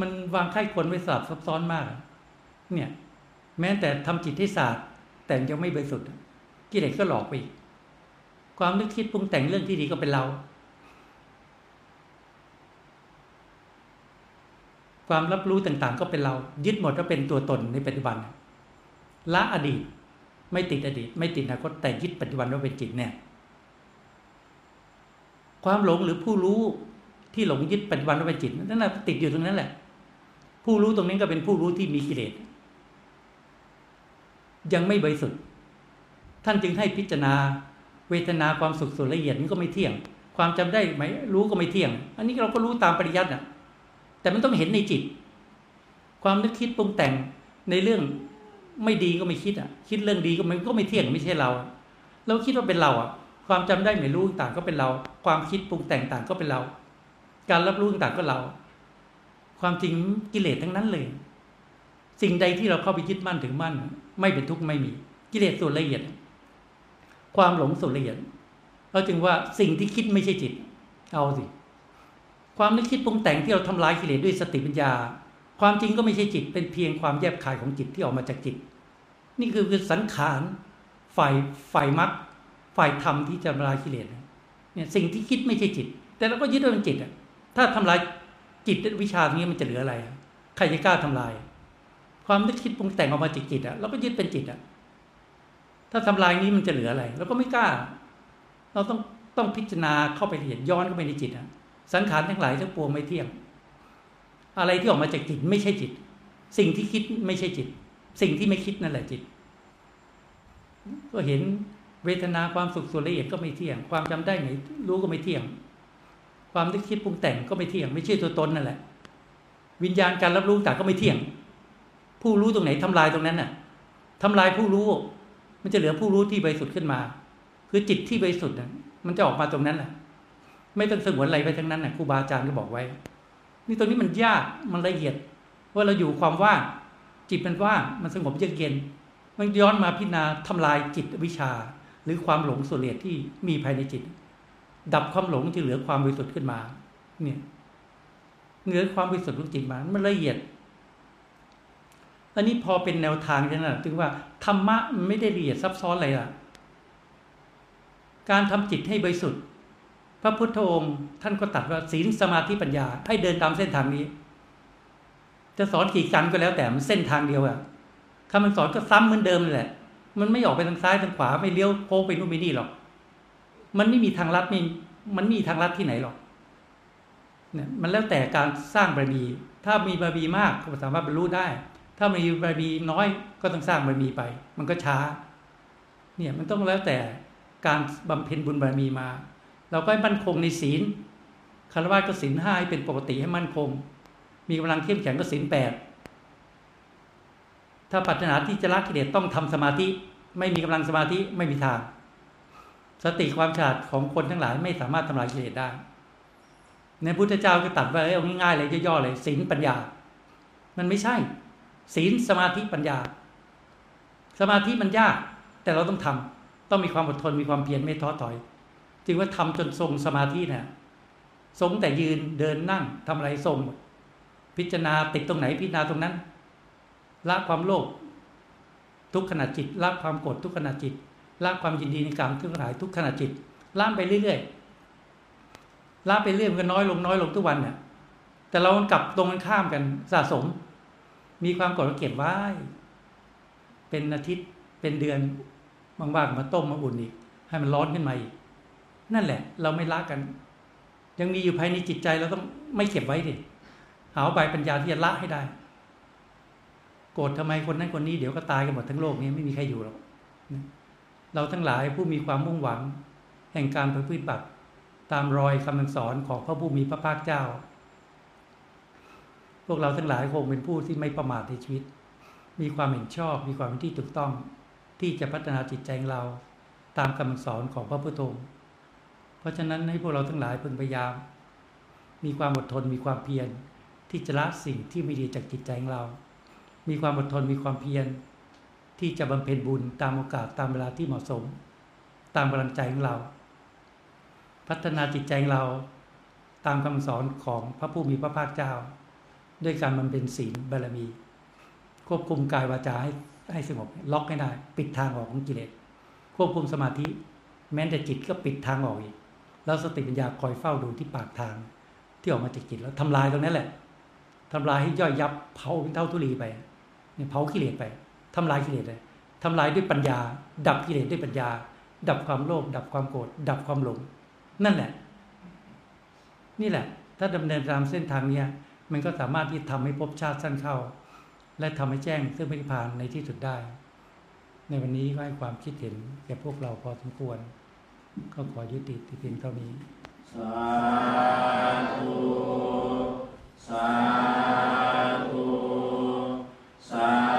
มันวางไข้คนไว้สลับซับซ้อนมาก เนี่ย แม้แต่ทำจิตให้ศาสตร์แต่ยังไม่บริสุทธิ์กิเลสก็หลอกไปอีกความนึกคิดปรุงแต่งเรื่องที่ดีก็เป็นเรา ความรับรู้ต่างๆ ก็เป็นเรายึดหมดว่าเป็นตัวตนในปัจจุบันละอดีตไม่ติดอดีต ไม่ติดอนาคตแต่ยึดปัจจุบันว่าเป็นจิตเนี่ยความหลงหรือผู้รู้ที่หลงยึดปัจจุบันว่าเป็นจิตนั่นแหละติดอยู่ตรงนั้นแหละ ผู้รู้ตรงนี้ก็เป็นผู้รู้ที่มีกิเลสยังไม่บริสุทธิ์ท่านจึงให้พิจารณาเวทนาความสุขส่วนละเอียดนี้ก็ไม่เที่ยง ความจำได้ไหมรู้ก็ไม่เที่ยง อันนี้เราก็รู้ตามปริยัติอะ แต่มันต้องเห็นในจิต ความนึกคิดปรุงแต่งในเรื่องไม่ดีก็ไม่คิดอะ คิดเรื่องดีก็มันก็ไม่เที่ยงไม่ใช่เรา เราคิดว่าเป็นเราอะ ความจำได้ไม่รู้ต่างก็เป็นเรา ความคิดปรุงแต่งต่างก็เป็นเรา การรับรู้ต่างก็เรา ความจริงกิเลสทั้งนั้นเลย สิ่งใดที่เราเข้าไปยึดมั่นถึงมั่น ไม่เป็นทุกข์ไม่มี กิเลสส่วนละเอียด ความหลงส่วนละเอียดเราจึงว่าสิ่งที่คิดไม่ใช่จิต เอาสิ ความนึกคิดปรุงแต่งที่เราทำลายกิเลสด้วยสติปัญญา ความจริงก็ไม่ใช่จิต เป็นเพียงความแยบคายของจิตที่ออกมาจากจิต นี่คือคือสังขารฝ่ายฝ่ายมรรคฝ่ายธรรมที่จะทำลายกิเลสเนี่ยสิ่งที่คิดไม่ใช่จิต แต่เราก็ยึดว่าเป็นจิตอะถ้าทำลายจิตวิชาตรงนี้มันจะเหลืออะไรใครจะกล้าทำลาย ความนึกคิดปรุงแต่งออกมาจากจิตอะเราก็ยึดเป็นจิตอะถ้าทำลายนี้มันจะเหลืออะไรเราก็ไม่กล้า เราต้องต้องพิจารณาเข้าไปเห็นย้อนเข้าไปในจิตอะ สังขารทั้งหลายทั้งปวงไม่เที่ยง อะไรที่ออกมาจากจิตไม่ใช่จิต สิ่งที่คิดไม่ใช่จิต สิ่งที่ไม่คิดนั่นแหละจิต ก็เห็นเวทนาความสุขส่วนละเอียดก็ไม่เที่ยง ความจำได้ไหนรู้ก็ไม่เที่ยง ความนึกคิดปรุงแต่งก็ไม่เที่ยง ไม่ใช่ตัวตนนั่นแหละ วิญญาณการรับรู้ต่างก็ไม่เที่ยง ผู้รู้ตรงไหนทำลายตรงนั้นน่ะทำลายผู้รู้ มันจะเหลือผู้รู้ที่บริสุทธิ์ขึ้นมา คือจิตที่บริสุทธิ์มันจะออกมาตรงนั้นแหละ ไม่ต้องสงวนอะไรไปทั้งนั้นน่ะครูบาอาจารย์ก็บอกไว้ นี่ตรงนี้มันยากมันละเอียด ว่าเราอยู่ความว่างจิตมันว่างมันสงบเยือกเย็น มันย้อนมาพิจารณาทำลายจิตวิชา หรือความหลงส่วนละเอียที่มีภายในจิต ดับความหลงจะเหลือความบริสุทธิ์ขึ้นมา เนี่ยเหลือความบริสุทธิ์ของจิตมามันละเอียดอันนี้พอเป็นแนวทางใช่ไหมถึงว่าธรรมะมันไม่ได้ละเอียดซับซ้อนอะไรล่ะ การทำจิตให้บริสุทธิ์ พระพุทธองค์ท่านก็ตัดว่าศีลสมาธิปัญญา ให้เดินตามเส้นทางนี้ จะสอนกี่กันก็แล้วแต่มันเส้นทางเดียวอะคำมันสอนก็ซ้ำเหมือนเดิมเลยแหละ มันไม่ออกไปทางซ้ายทางขวาไม่เลี้ยวโค้งไปนู่นไปนี่หรอก มันไม่มีทางลัดม่มันมีทางลัดที่ไหนหรอกเนี่ยมันแล้วแต่การสร้างบารมี ถ้ามีบารมีมากก็สามารถบรรลุได้ ถ้ามีบารมีน้อยก็ต้องสร้างบารมีไป มันก็ช้า เนี่ยมันต้องแล้วแต่การบำเพ็ญบุญบารมีมา เราก็ให้มั่นคงในศีลคารวะก็ศีลห้าให้เป็นปกติให้มั่นคง มีกำลังเข้มแข็งก็ศีลแปดถ้าปรารถนาที่จะละกิเลสต้องทำสมาธิ ไม่มีกำลังสมาธิไม่มีทาง สติความฉลาดของคนทั้งหลายไม่สามารถทำลายกิเลสได้ ในพุทธเจ้าก็ตัดไว้เอาง่ายๆเลยย่อๆเลยศีลปัญญา มันไม่ใช่ ศีลสมาธิปัญญา สมาธิมันยาก แต่เราต้องทำต้องมีความอดทนมีความเพียรไม่ท้อถอย จึงว่าทำจนทรงสมาธิเนี่ยทรงแต่ยืนเดินนั่งทำอะไรทรง พิจารณาติดตรงไหนพิจารณาตรงนั้นละความโลภทุกขณะจิตละความโกรธทุกขณะจิตละความยินดีในกรรมทุกขณะทุกขณะจิตละไปเรื่อยๆละไปเรื่อยมันก็น้อยลงน้อยลงทุกวันเนี่ยแต่เรากลับตรงกันข้ามกันสะสม มีความโกรธก็เก็บไว้ เป็นอาทิตย์เป็นเดือนบางๆมาต้มมาอุ่นอีก ให้มันร้อนขึ้นมาอีก นั่นแหละ เราไม่ละกัน ยังมีอยู่ภายในจิตใจเราต้องไม่เก็บไว้ดิหาใบปัญญาที่จะละให้ได้ โกรธทำไมคนนั้นคนนี้เดี๋ยวก็ตายกันหมดทั้งโลกนี้ไม่มีใครอยู่หรอกเราทั้งหลายผู้มีความมุ่งหวัง แห่งการประพฤติบัติตามรอยคำสอนของพระผู้มีพระภาคเจ้า พวกเราทั้งหลายคงเป็นผู้ที่ไม่ประมาทในชีวิต มีความเห็นชอบ มีความที่ถูกต้อง ที่จะพัฒนาจิตใจของเรา ตามคำสอนของพระพุทธองค์ เพราะฉะนั้นให้พวกเราทั้งหลายพึงพยายาม มีความอดทนมีความเพียรที่จะละสิ่งที่ไม่ดีจากจิตใจของเรา มีความอดทนมีความเพียรที่จะบำเพ็ญบุญตามโอกาสตามเวลาที่เหมาะสม ตามกำลังใจของเรา พัฒนาจิตใจของเราตามคำสอนของพระผู้มีพระภาคเจ้า ด้วยการบำเพ็ญศีลบารมี ควบคุมกายวาจาให้ให้สงบล็อกให้ได้ ปิดทางออกของกิเลสควบคุมสมาธิ แม้แต่จิตก็ปิดทางออกอีก แล้วสติปัญญาคอยเฝ้าดูที่ปากทาง ที่ออกมาจากจิตแล้วทำลายตรงนั้นแหละทำลายให้ย่อยยับเผาเท่าทุลีไปเนี่ยเผากิเลสไปทำลายกิเลสเลยทำลายด้วยปัญญา ดับกิเลสด้วยปัญญา ดับความโลภดับความโกรธดับความหลง นั่นแหละ นี่แหละ ถ้าดำเนินตามเส้นทางเนี้ยมันก็สามารถที่ทำให้ภพชาติสั้นเข้า และทำให้แจ้งซึ่งพระนิพพานในที่สุดได้ ในวันนี้ก็ให้ความคิดเห็นแก่พวกเราพอสมควร ก็ขอยุติที่เพียงเท่านี้ สาธุสาธุสา